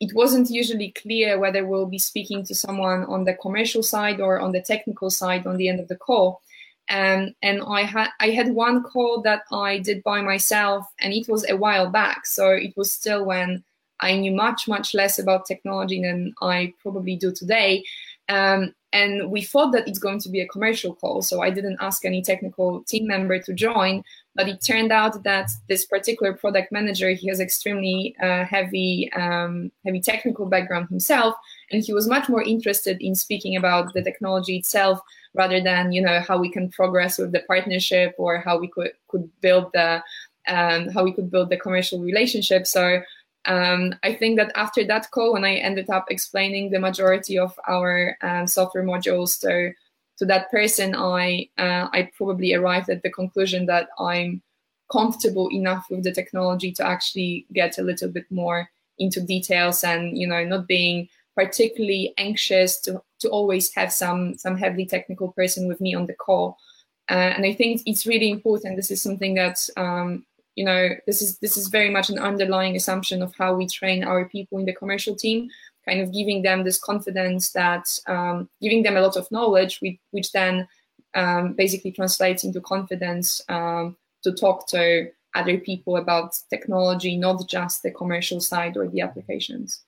it wasn't usually clear whether we'll be speaking to someone on the commercial side or on the technical side on the end of the call. Um, and I had I had one call that I did by myself, and it was a while back. So it was still when I knew much much less about technology than I probably do today. Um, and we thought that it's going to be a commercial call, so I didn't ask any technical team member to join. But it turned out that this particular product manager, he has extremely uh, heavy, um, heavy technical background himself, and he was much more interested in speaking about the technology itself rather than you know how we can progress with the partnership or how we could could build the um, how we could build the commercial relationship. So um, I think that after that call, when I ended up explaining the majority of our um, software modules to to that person, I uh, I probably arrived at the conclusion that I'm comfortable enough with the technology to actually get a little bit more into details and you know not being particularly anxious to to always have some some heavily technical person with me on the call. Uh, and I think it's really important. This is something that um, you know this is this is very much an underlying assumption of how we train our people in the commercial team kind of giving them this confidence that um, giving them a lot of knowledge, which, which then um, basically translates into confidence um, to talk to other people about technology, not just the commercial side or the applications.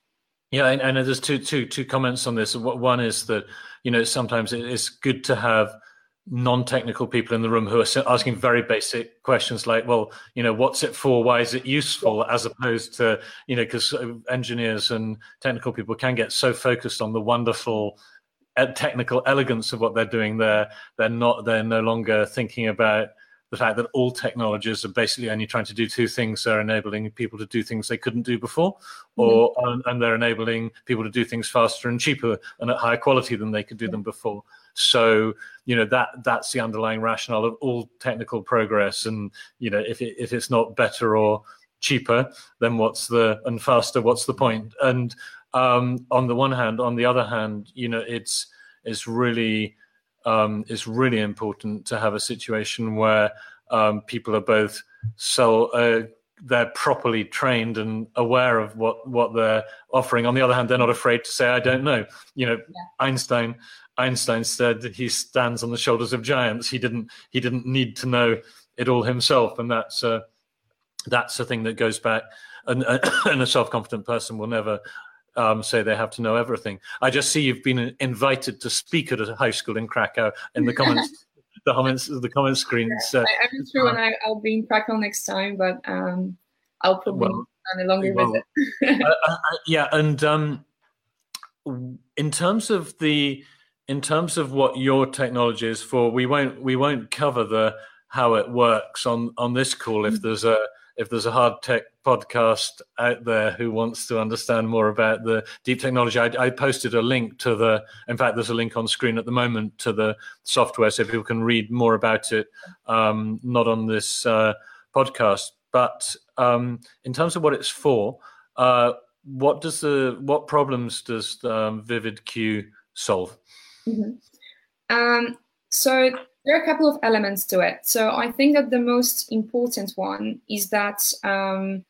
Yeah, and, and there's two, two, two comments on this. One is that you know sometimes it's good to have non-technical people in the room who are asking very basic questions like well you know what's it for? Why is it useful? As opposed to you know because uh, engineers and technical people can get so focused on the wonderful technical elegance of what they're doing there they're not they're no longer thinking about the fact that all technologies are basically only trying to do two things they're enabling people to do things they couldn't do before or mm-hmm. and they're enabling people to do things faster and cheaper and at higher quality than they could do them before so you know that that's the underlying rationale of all technical progress and you know if it, if it's not better or cheaper then what's the and faster what's the point? point and um, on the one hand on the other hand you know it's it's really um, it's really important to have a situation where um, people are both so uh, they're properly trained and aware of what what they're offering. On the other hand, they're not afraid to say, "I don't know." You know, yeah. Einstein Einstein said he stands on the shoulders of giants. He didn't he didn't need to know it all himself, and that's uh, that's a thing that goes back. And, and a self confident person will never um, say they have to know everything. I just see you've been invited to speak at a high school in Krakow in the comments. the comments, the comment screens. Yeah, uh, I'm sure when I, will be in Krakow next time, but um, I'll probably well, on a longer well, visit. uh, uh, yeah, and um, in terms of the, in terms of what your technology is for, we won't we won't cover the how it works on on this call. If mm. there's a if there's a hard tech podcast out there who wants to understand more about the deep technology, I, I, posted a link to the. In fact, there's a link on screen at the moment to the software, so people can read more about it. Um, not on this uh, podcast, but um, in terms of what it's for, uh, what does the what problems does um, VividQ solve? Mm-hmm. Um, so there are a couple of elements to it. So I think that the most important one is that um,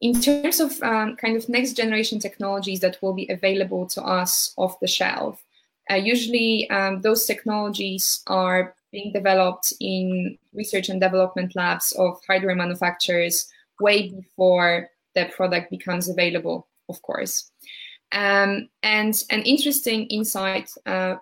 in terms of um, kind of next generation technologies that will be available to us off the shelf, uh, usually um, those technologies are being developed in research and development labs of hardware manufacturers way before the product becomes available, of course. Um, and an interesting insight uh,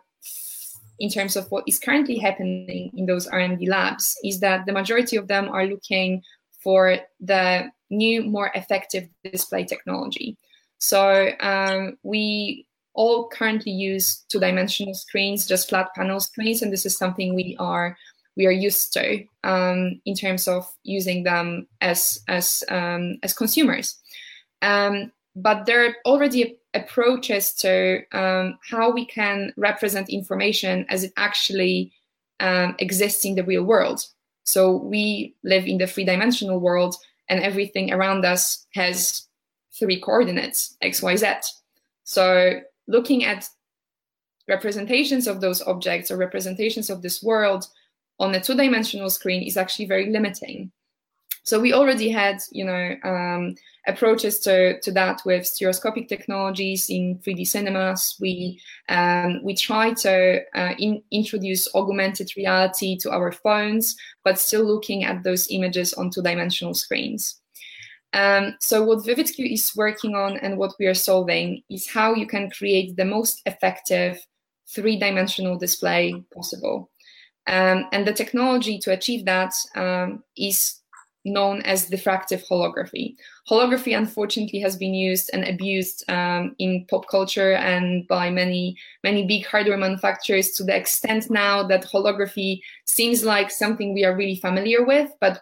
in terms of what is currently happening in those R&D labs is that the majority of them are looking for the new, more effective display technology. So um, we all currently use two-dimensional screens, just flat panel screens, and this is something we are we are used to um, in terms of using them as as um, as consumers. Um, but there are already approaches to um, how we can represent information as it actually um, exists in the real world. So we live in the three-dimensional world, and everything around us has three coordinates x, y, z. So looking at representations of those objects or representations of this world on a two-dimensional screen is actually very limiting. So we already had, you know, um, approaches to, to that with stereoscopic technologies in 3D cinemas. We um, we try to uh, in, introduce augmented reality to our phones, but still looking at those images on two-dimensional screens. Um, so what VividQ is working on and what we are solving is how you can create the most effective three-dimensional display possible. Um, and the technology to achieve that um, is known as diffractive holography. Holography, unfortunately, has been used and abused um, in pop culture and by many, many big hardware manufacturers to the extent now that holography seems like something we are really familiar with, but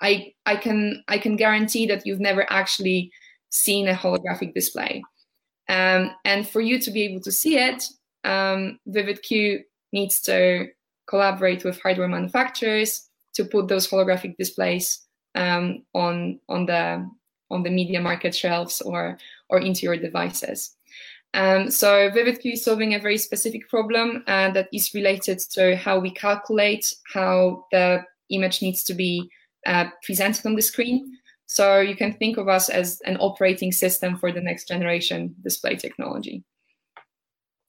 I, I can, I can guarantee that you've never actually seen a holographic display. Um, and for you to be able to see it, um, VividQ needs to collaborate with hardware manufacturers to put those holographic displays um, on on the on the media market shelves or or into your devices. Um, so VividQ is solving a very specific problem uh, that is related to how we calculate how the image needs to be uh, presented on the screen. So you can think of us as an operating system for the next generation display technology.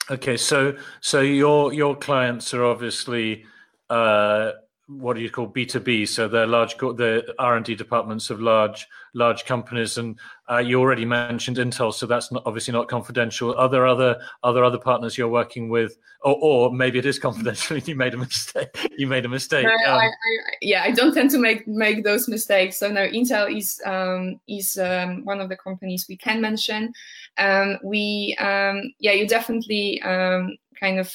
Okay, so so your your clients are obviously uh, what do you call B2B? So they're large, the R&D departments of large large companies. And uh, you already mentioned Intel, so that's not, obviously not confidential. Are there other are there other partners you're working with, or, or maybe it is confidential? you made a mistake. You made a mistake. No, um, I, I, yeah, I don't tend to make make those mistakes. So no, Intel is um, is um, one of the companies we can mention. Um, we um, yeah, you definitely um, kind of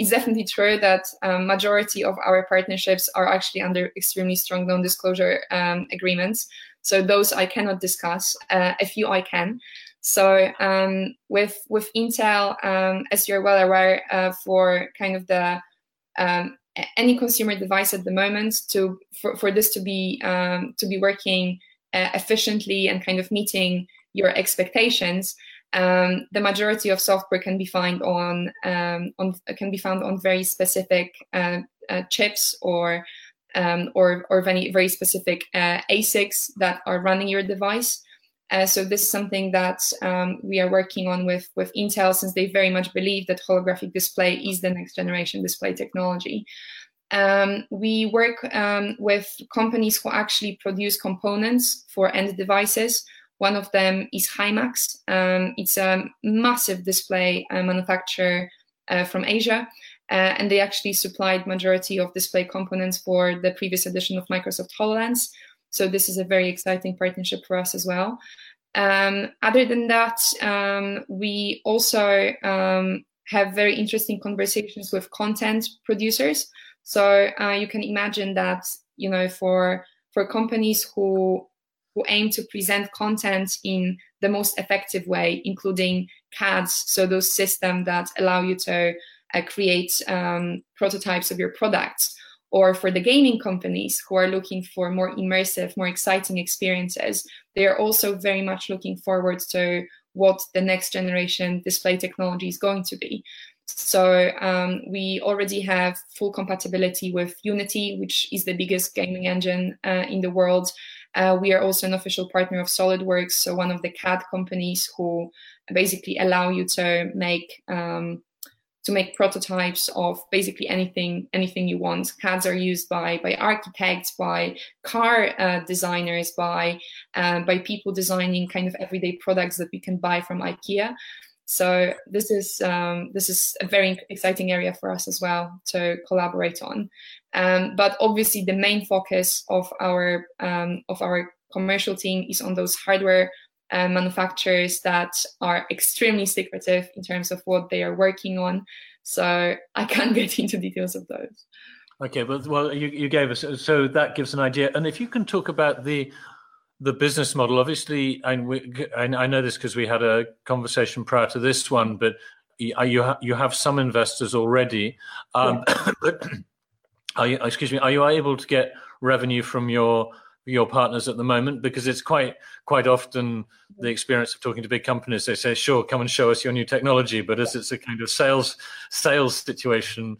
it's definitely true that um, majority of our partnerships are actually under extremely strong non-disclosure um, agreements. So those I cannot discuss. Uh, a few I can. So um, with with Intel, um, as you're well aware, uh, for kind of the um, any consumer device at the moment, to for, for this to be um, to be working uh, efficiently and kind of meeting your expectations, um, the majority of software can be found on, um, on can be found on very specific uh, uh, chips or um, or or very very specific uh, ASICs that are running your device. Uh, so this is something that um, we are working on with with Intel since they very much believe that holographic display is the next generation display technology. Um, we work um, with companies who actually produce components for end devices. One of them is Himax. Um, it's a massive display uh, manufacturer uh, from Asia, uh, and they actually supplied majority of display components for the previous edition of Microsoft HoloLens. So this is a very exciting partnership for us as well. Um, other than that, um, we also um, have very interesting conversations with content producers. So uh, you can imagine that you know for for companies who who aim to present content in the most effective way, including CADs, so those systems that allow you to uh, create um, prototypes of your products, or for the gaming companies who are looking for more immersive, more exciting experiences. They are also very much looking forward to what the next generation display technology is going to be. So um, we already have full compatibility with Unity, which is the biggest gaming engine uh, in the world. Uh, we are also an official partner of SolidWorks, so one of the CAD companies who basically allow you to make um, to make prototypes of basically anything anything you want. CADs are used by by architects, by car uh, designers, by uh, by people designing kind of everyday products that we can buy from IKEA. So this is um, this is a very exciting area for us as well to collaborate on. Um, but obviously, the main focus of our um, of our commercial team is on those hardware uh, manufacturers that are extremely secretive in terms of what they are working on. So I can't get into details of those. Okay, but well, you, you gave us so that gives an idea. And if you can talk about the the business model, obviously, and we, I know this because we had a conversation prior to this one, but you ha- you have some investors already. Um, yeah. but are you, excuse me, are you able to get revenue from your your partners at the moment? Because it's quite quite often the experience of talking to big companies. They say, "Sure, come and show us your new technology," but as it's a kind of sales sales situation,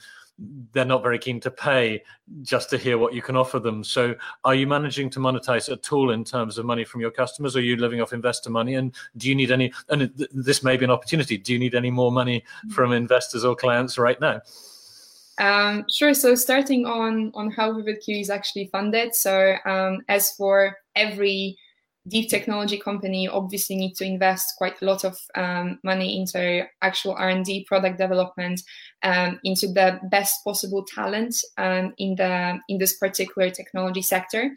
they're not very keen to pay just to hear what you can offer them. So, are you managing to monetize at all in terms of money from your customers? Or are you living off investor money? And do you need any? And this may be an opportunity. Do you need any more money from investors or clients right now? Um, sure. So, starting on on how VividQ is actually funded. So, um, as for every deep technology company obviously need to invest quite a lot of um, money into actual r&d product development um, into the best possible talent um, in the in this particular technology sector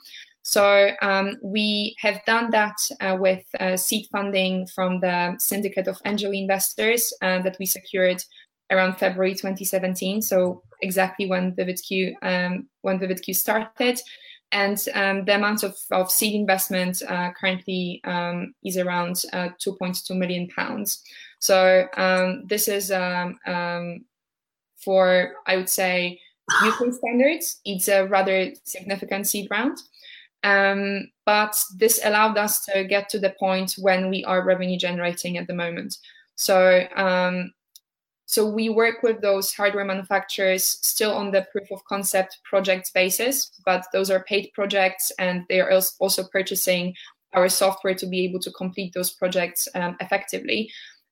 so um, we have done that uh, with uh, seed funding from the syndicate of angel investors uh, that we secured around February 2017. So exactly when VividQ um, when VividQ started, and um, the amount of, of seed investment uh, currently um, is around uh, 2.2 million pounds. So um, this is um, um, for I would say UK standards. It's a rather significant seed round. Um, but this allowed us to get to the point when we are revenue generating at the moment. So so we work with those hardware manufacturers still on the proof of concept project basis, but those are paid projects and they are also purchasing our software to be able to complete those projects um, effectively.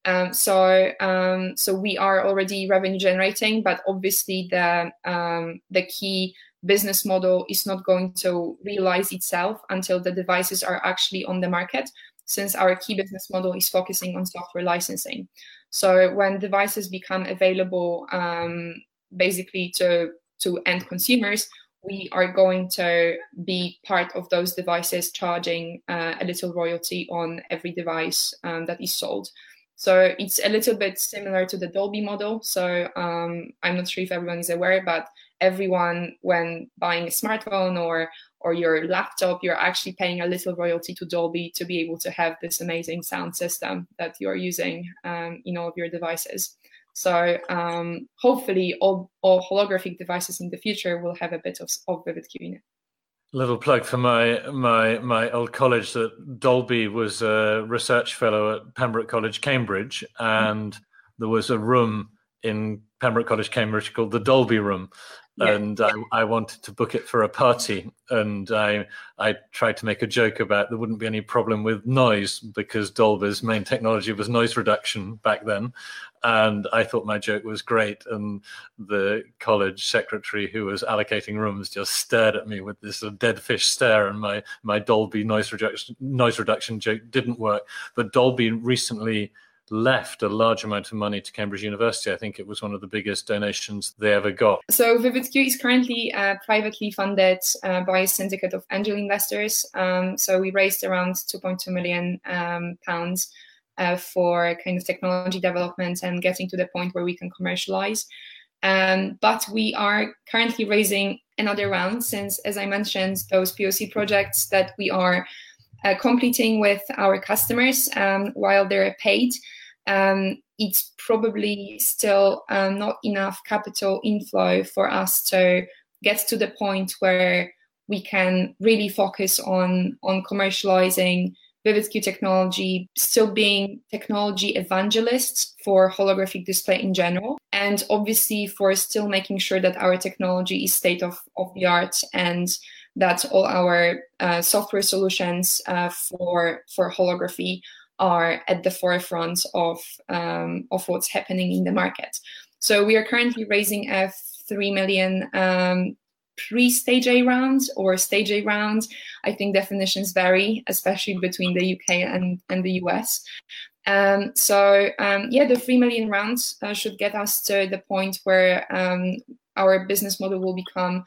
Um, so um, so we are already revenue generating, but obviously the um, the key business model is not going to realize itself until the devices are actually on the market since our key business model is focusing on software licensing so when devices become available um, basically to to end consumers we are going to be part of those devices charging uh, a little royalty on every device um, that is sold so it's a little bit similar to the Dolby model. So um, I'm not sure if everyone is aware, but everyone, when buying a smartphone or or your laptop, you're actually paying a little royalty to Dolby to be able to have this amazing sound system that you're using um, in all of your devices. So um, hopefully, all, all holographic devices in the future will have a bit of, of VividQ in it. Little plug for my my my old college that Dolby was a research fellow at Pembroke College, Cambridge, and there was a room in Pembroke College, Cambridge called the Dolby Room, yeah. and I, I, wanted to book it for a party, and I I tried to make a joke about there wouldn't be any problem with noise because Dolby's main technology was noise reduction back then, and I thought my joke was great. And the college secretary who was allocating rooms just stared at me with this dead fish stare, and my my Dolby noise reduction noise reduction joke didn't work. But Dolby recently left a large amount of money to Cambridge University. I think it was one of the biggest donations they ever got. So VividQ is currently uh, privately funded uh, by a syndicate of angel investors. Um, so we raised around 2.2 million um, pounds uh, for kind of technology development and getting to the point where we can commercialize. Um, but we are currently raising another round since, as I mentioned, those POC projects that we are uh, completing with our customers um, while they're paid. Um, it's probably still um, not enough capital inflow for us to get to the point where we can really focus on on commercializing VividQ technology still being technology evangelists for holographic display in general, and obviously for still making sure that our technology is state of, of the art and that all our uh, software solutions uh, for for holography are at the forefront of um, of what's happening in the market. So we are currently raising a three million um, pre-stage A round or stage A round. I think definitions vary, especially between the UK and, and the US. Um, so um, yeah, the three million rounds uh, should get us to the point where um, our business model will become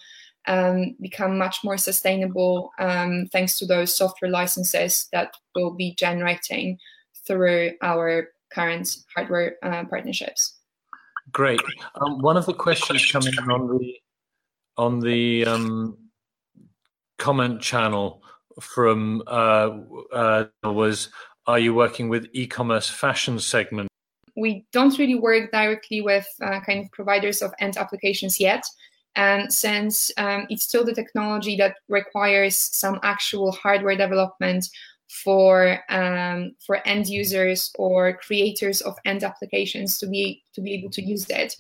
um, become much more sustainable um, thanks to those software licenses that we'll be generating through our current hardware uh, partnerships. Great. Um, one of the questions coming on the on the um, comment channel from uh, uh, was, "Are you working with e-commerce fashion segment?" We don't really work directly with uh, kind of providers of end applications yet. And since um, it's still the technology that requires some actual hardware development for um, for end users or creators of end applications to be to be able to use it,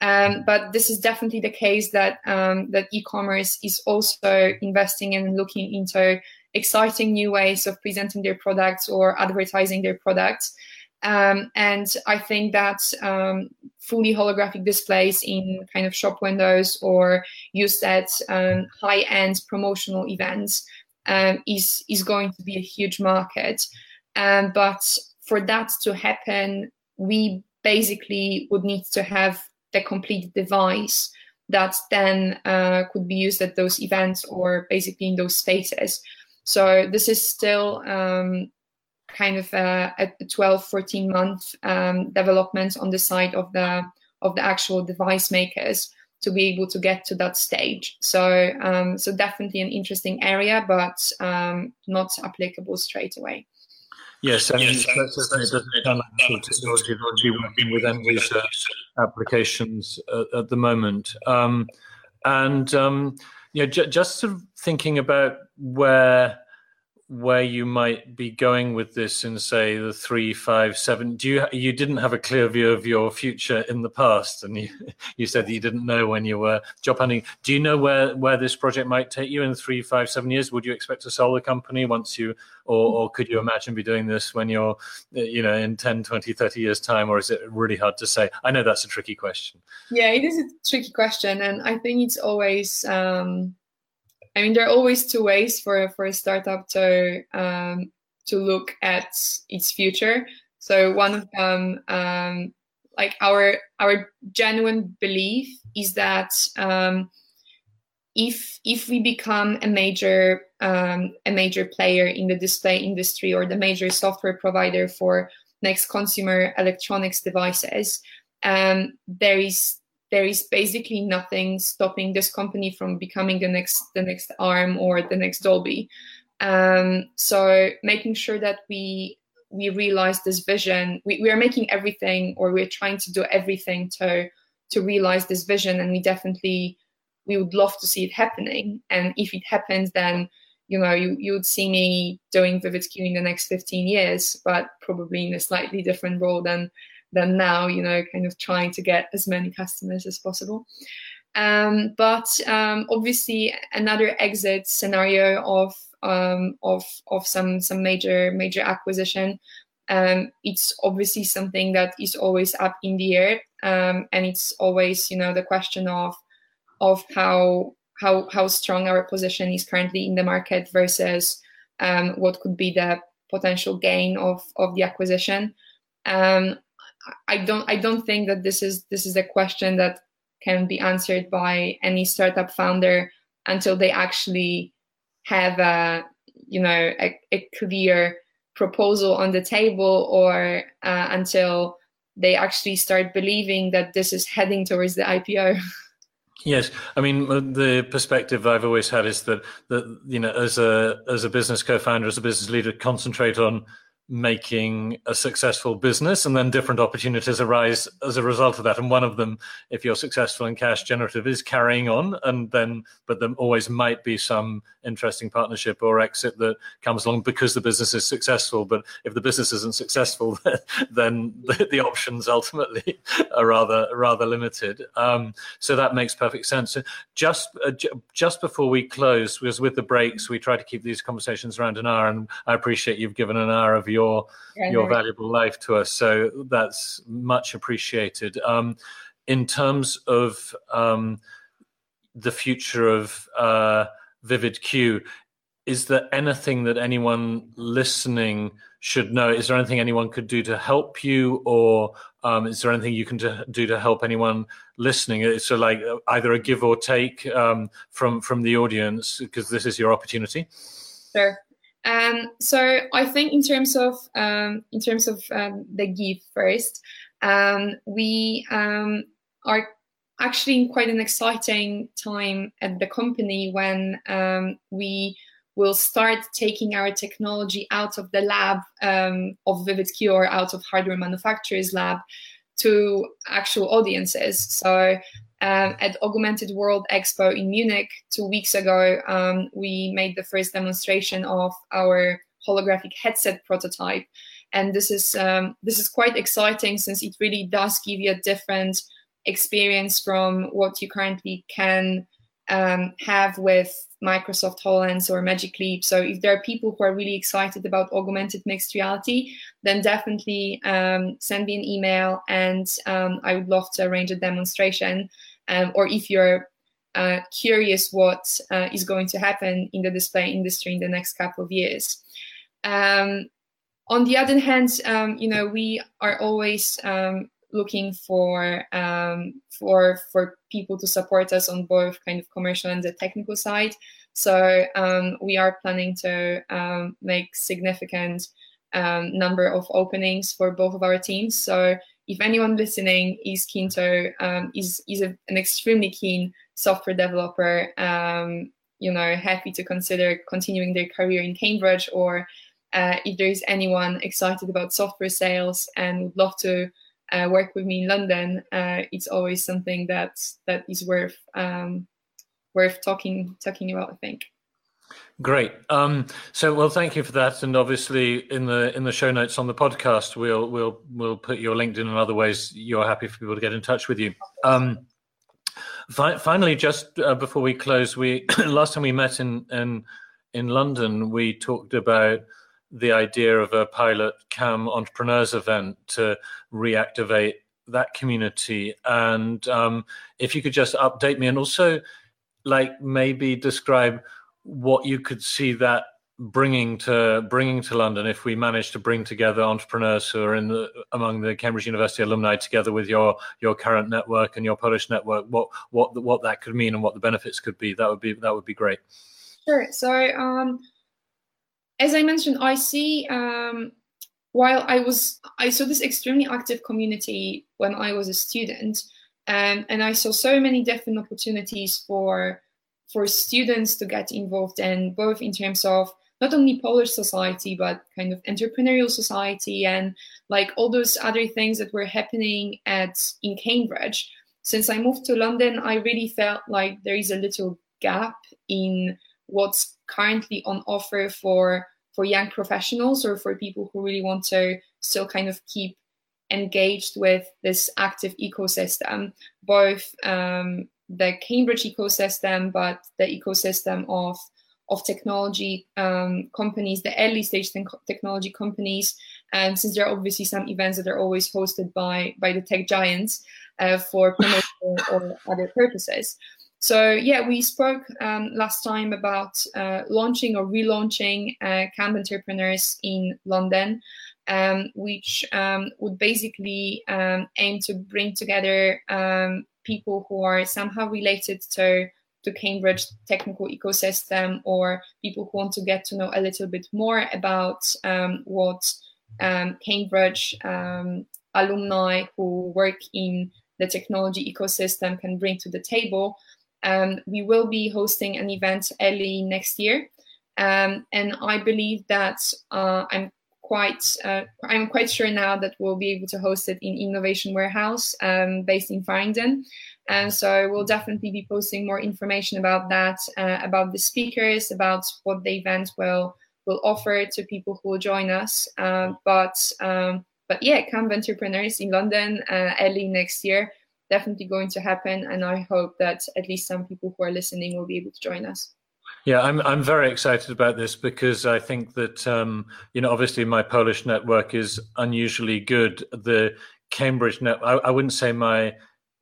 um, but this is definitely the case that um, that e-commerce is also investing and looking into exciting new ways of presenting their products or advertising their products. Um, and I think that um, fully holographic displays in kind of shop windows or used at um, high-end promotional events um, is is going to be a huge market. but for that to happen, we basically would need to have the complete device that then uh, could be used at those events or basically in those spaces. So this is still um, kind of a, a 12, 14 month um, development on the side of the of the actual device makers to be able to get to that stage. So um, so definitely an interesting area, but um, not applicable straight away. Yes, I mean, yes, that certainly doesn't sound like technology that would be working with end user applications at, at the moment. Um, and um, you know, j- just sort of thinking about where where you might be going with this in say the three five seven do you you didn't have a clear view of your future in the past and you you said that you didn't know when you were job hunting. Do you know where where this project might take you in three five seven years? Would you expect to sell the company once you or, or could you imagine be doing this when you're you know in 10 20 30 years time or is it really hard to say? I know that's a tricky question. Yeah it is a tricky question and i think it's always um I mean, there are always two ways for for a startup to um, to look at its future. So one of them, um, like our our genuine belief, is that um, if if we become a major um, a major player in the display industry or the major software provider for next consumer electronics devices, um, there is there is basically nothing stopping this company from becoming the next the next arm or the next dolby. Um, so making sure that we we realize this vision we, we are making everything or we're trying to do everything to to realize this vision and we definitely we would love to see it happening. And if it happens then you know you, you would see me doing VividQ in the next 15 years but probably in a slightly different role than than now, you know, kind of trying to get as many customers as possible. Um, but um, obviously, another exit scenario of um, of of some some major major acquisition. Um, it's obviously something that is always up in the air, um, and it's always you know the question of of how how how strong our position is currently in the market versus um, what could be the potential gain of of the acquisition. Um, I don't I don't think that this is this is a question that can be answered by any startup founder until they actually have a you know a, a clear proposal on the table or uh, until they actually start believing that this is heading towards the IPO. Yes, I mean the perspective I've always had is that that you know as a as a business co-founder, as a business leader, concentrate on making a successful business and then different opportunities arise as a result of that. And one of them if you're successful and cash generative is carrying on and then but there always might be some interesting partnership or exit that comes along because the business is successful. But if the business isn't successful then the, the options ultimately are rather rather limited. Um, so that makes perfect sense. Just uh, just before we close because with the breaks we try to keep these conversations around an hour and i appreciate you've given an hour of your your yeah, your valuable life to us. So that's much appreciated. Um, in terms of um, the future of uh, VividQ, is there anything that anyone listening should know? Is there anything anyone could do to help you, or um, is there anything you can do to help anyone listening? So, like either a give or take um, from from the audience, because this is your opportunity. Sure. Um, so I think in terms of um, in terms of um, the gift first, um, we um, are actually in quite an exciting time at the company when um, we will start taking our technology out of the lab of VividQ or out of hardware manufacturers lab to actual audiences. So um, at Augmented World Expo in Munich two weeks ago, um, we made the first demonstration of our holographic headset prototype, and this is um, this is quite exciting since it really does give you a different experience from what you currently can um, have with Microsoft HoloLens or Magic Leap. So if there are people who are really excited about augmented mixed reality, then definitely um, send me an email and um, I would love to arrange a demonstration um, or if you're uh, curious what uh, is going to happen in the display industry in the next couple of years. Um, on the other hand, um, you know, we are always um, looking for um, for for people to support us on both kind of commercial and the technical side. So um, we are planning to make significant number of openings for both of our teams. So if anyone listening is keen to um, is is a, an extremely keen software developer, um, you know, happy to consider continuing their career in Cambridge, or uh, if there is anyone excited about software sales and would love to uh, work with me in London, uh, it's always something that that is worth um, worth talking talking about. I think. Great. Um, so, well, thank you for that. And obviously, in the in the show notes on the podcast, we'll we'll we'll put your LinkedIn and other ways you're happy for people to get in touch with you. Um, fi- finally, just uh, before we close, we last time we met in in in London, we talked about the idea of a pilot CAM entrepreneurs event to reactivate that community. And um, if you could just update me, and also like maybe describe what you could see that bringing to bringing to London if we manage to bring together entrepreneurs who are in the among the Cambridge University alumni together with your your current network and your Polish network what what what that could mean and what the benefits could be that would be that would be great. Sure. So um as I mentioned I see um while I was I saw this extremely active community when I was a student and and I saw so many different opportunities for for students to get involved in both in terms of not only Polish society but kind of entrepreneurial society and like all those other things that were happening at in Cambridge. Since I moved to London, I really felt like there is a little gap in what's currently on offer for for young professionals or for people who really want to still kind of keep engaged with this active ecosystem, both um, the Cambridge ecosystem, but the ecosystem of of technology um, companies, the early stage te- technology companies, and since there are obviously some events that are always hosted by by the tech giants uh, for promotion or other purposes. So yeah, we spoke um, last time about uh, launching or relaunching uh, Cam Entrepreneurs in London, um, which um, would basically um, aim to bring together um, people who are somehow related to the Cambridge technical ecosystem or people who want to get to know a little bit more about um, what um, Cambridge um, alumni who work in the technology ecosystem can bring to the table. Um, we will be hosting an event early next year. Um, and I believe that uh, I'm quite uh, I'm quite sure now that we'll be able to host it in Innovation Warehouse um, based in Farringdon. And so we'll definitely be posting more information about that, uh, about the speakers, about what the event will will offer to people who will join us. Uh, but um, but yeah, Cam Entrepreneurs in London uh, early next year definitely going to happen, and I hope that at least some people who are listening will be able to join us. Yeah, I'm I'm very excited about this because I think that um, you know obviously my Polish network is unusually good. The Cambridge net I, I wouldn't say my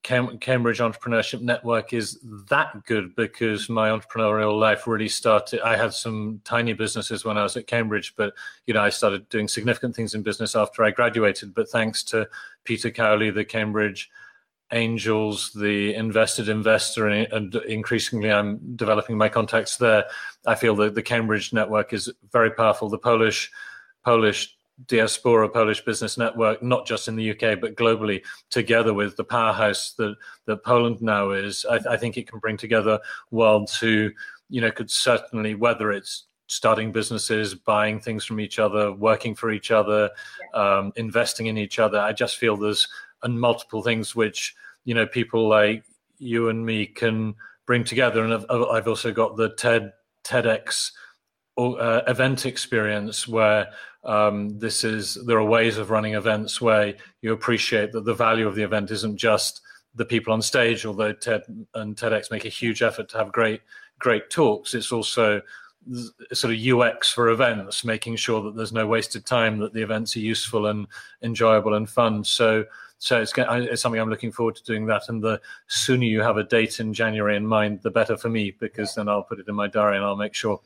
Cam- Cambridge Entrepreneurship Network is that good because my entrepreneurial life really started. I had some tiny businesses when I was at Cambridge, but you know I started doing significant things in business after I graduated. But thanks to Peter Cowley, the Cambridge angels, the invested investor, and increasingly I'm developing my contacts there. I feel that the Cambridge network is very powerful. The Polish Polish diaspora Polish business network, not just in the UK but globally, together with the powerhouse that that Poland now is. I, I think it can bring together worlds who, you know, could certainly whether it's starting businesses, buying things from each other, working for each other, um, investing in each other. I just feel there's and multiple things which you know people like you and me can bring together. And I've, I've also got the TED TEDx uh, event experience where um, this is there are ways of running events where you appreciate that the value of the event isn't just the people on stage, although TED and TEDx make a huge effort to have great great talks. It's also sort of UX for events, making sure that there's no wasted time, that the events are useful and enjoyable and fun. So so it's, it's something I'm looking forward to doing that. And the sooner you have a date in January in mind, the better for me, because then I'll put it in my diary and I'll make sure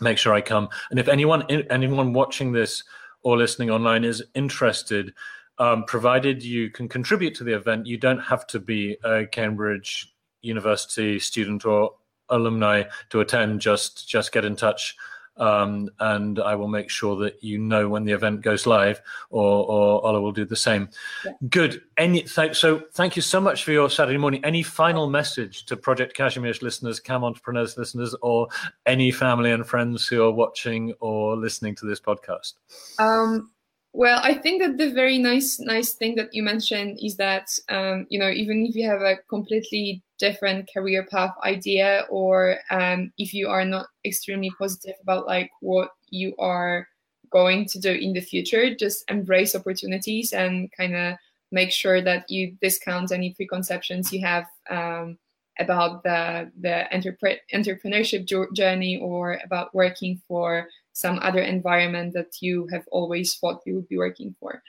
make sure I come. And if anyone anyone watching this or listening online is interested, um, provided you can contribute to the event, you don't have to be a Cambridge University student or alumni to attend. Just just get in touch um, and I will make sure that you know when the event goes live, or, or Ola will do the same. Yeah. Good. Any th- so thank you so much for your Saturday morning. Any final message to Project Kazimierz listeners, Cam Entrepreneurs listeners, or any family and friends who are watching or listening to this podcast? Um, Well, I think that the very nice nice thing that you mentioned is that um, you know even if you have a completely different career path idea or um, if you are not extremely positive about like what you are going to do in the future, just embrace opportunities and kind of make sure that you discount any preconceptions you have um, about the the entrepreneurship journey or about working for some other environment that you have always thought you would be working for.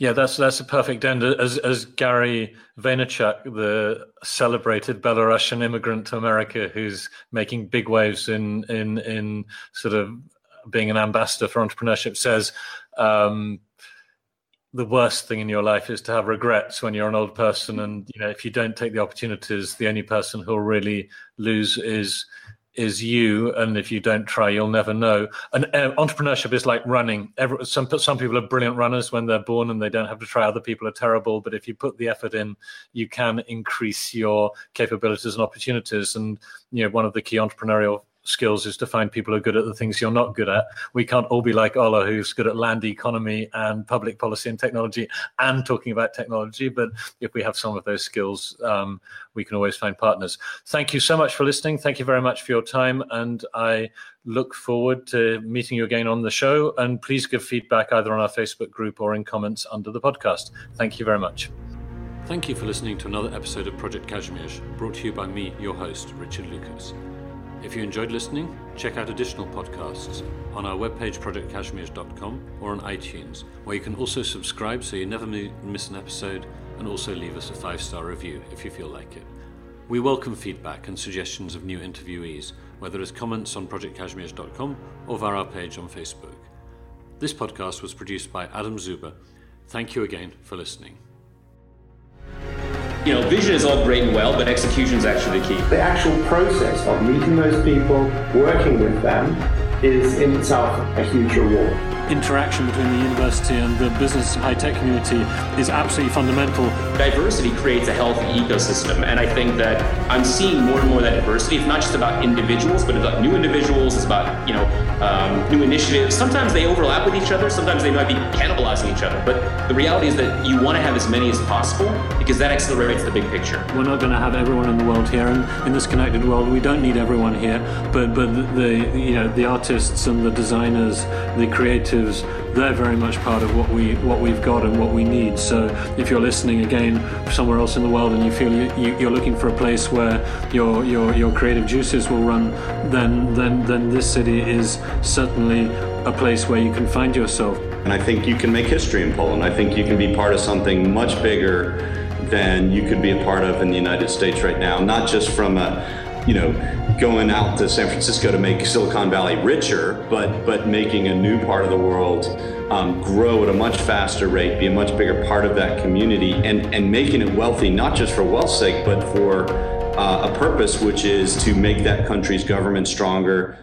Yeah, that's that's a perfect end. As as Gary Vaynerchuk, the celebrated Belarusian immigrant to America, who's making big waves in in in sort of being an ambassador for entrepreneurship, says. Um, the worst thing in your life is to have regrets when you're an old person and you know if you don't take the opportunities the only person who'll really lose is is you, and if you don't try, you'll never know. And uh, entrepreneurship is like running. Every, some some people are brilliant runners when they're born, and they don't have to try. Other people are terrible, but if you put the effort in, you can increase your capabilities and opportunities. And you know, one of the key entrepreneurial skills is to find people who are good at the things you're not good at. We can't all be like Ola, who's good at land economy and public policy and technology and talking about technology. But if we have some of those skills, um, we can always find partners. Thank you so much for listening. Thank you very much for your time. And I look forward to meeting you again on the show. And please give feedback either on our Facebook group or in comments under the podcast. Thank you very much. Thank you for listening to another episode of Project Kazimierz, brought to you by me, your host, Richard Lucas. If you enjoyed listening, check out additional podcasts on our webpage projectkazimierz.com or on iTunes, where you can also subscribe so you never miss an episode and also leave us a five star review if you feel like it. We welcome feedback and suggestions of new interviewees, whether as comments on projectkazimierz.com or via our page on Facebook. This podcast was produced by Adam Zuber. Thank you again for listening you know, vision is all great and well, but execution is actually the key. The actual process of meeting those people, working with them, is in itself a huge reward interaction between the university and the business and high tech community is absolutely fundamental. Diversity creates a healthy ecosystem, and I think that I'm seeing more and more that diversity. It's not just about individuals, but it's about new individuals. It's about you know um, new initiatives. Sometimes they overlap with each other. Sometimes they might be cannibalizing each other. But the reality is that you want to have as many as possible because that accelerates the big picture. We're not going to have everyone in the world here, and in this connected world, we don't need everyone here. But but the, the you know the artists and the designers, the creators they're very much part of what we what we've got and what we need. So if you're listening again somewhere else in the world and you feel you, are looking for a place where your your your creative juices will run, then then then this city is certainly a place where you can find yourself. And I think you can make history in Poland. I think you can be part of something much bigger than you could be a part of in the United States right now. Not just from a you know, going out to San Francisco to make Silicon Valley richer, but but making a new part of the world um, grow at a much faster rate, be a much bigger part of that community, and and making it wealthy not just for wealth's sake, but for uh, a purpose, which is to make that country's government stronger,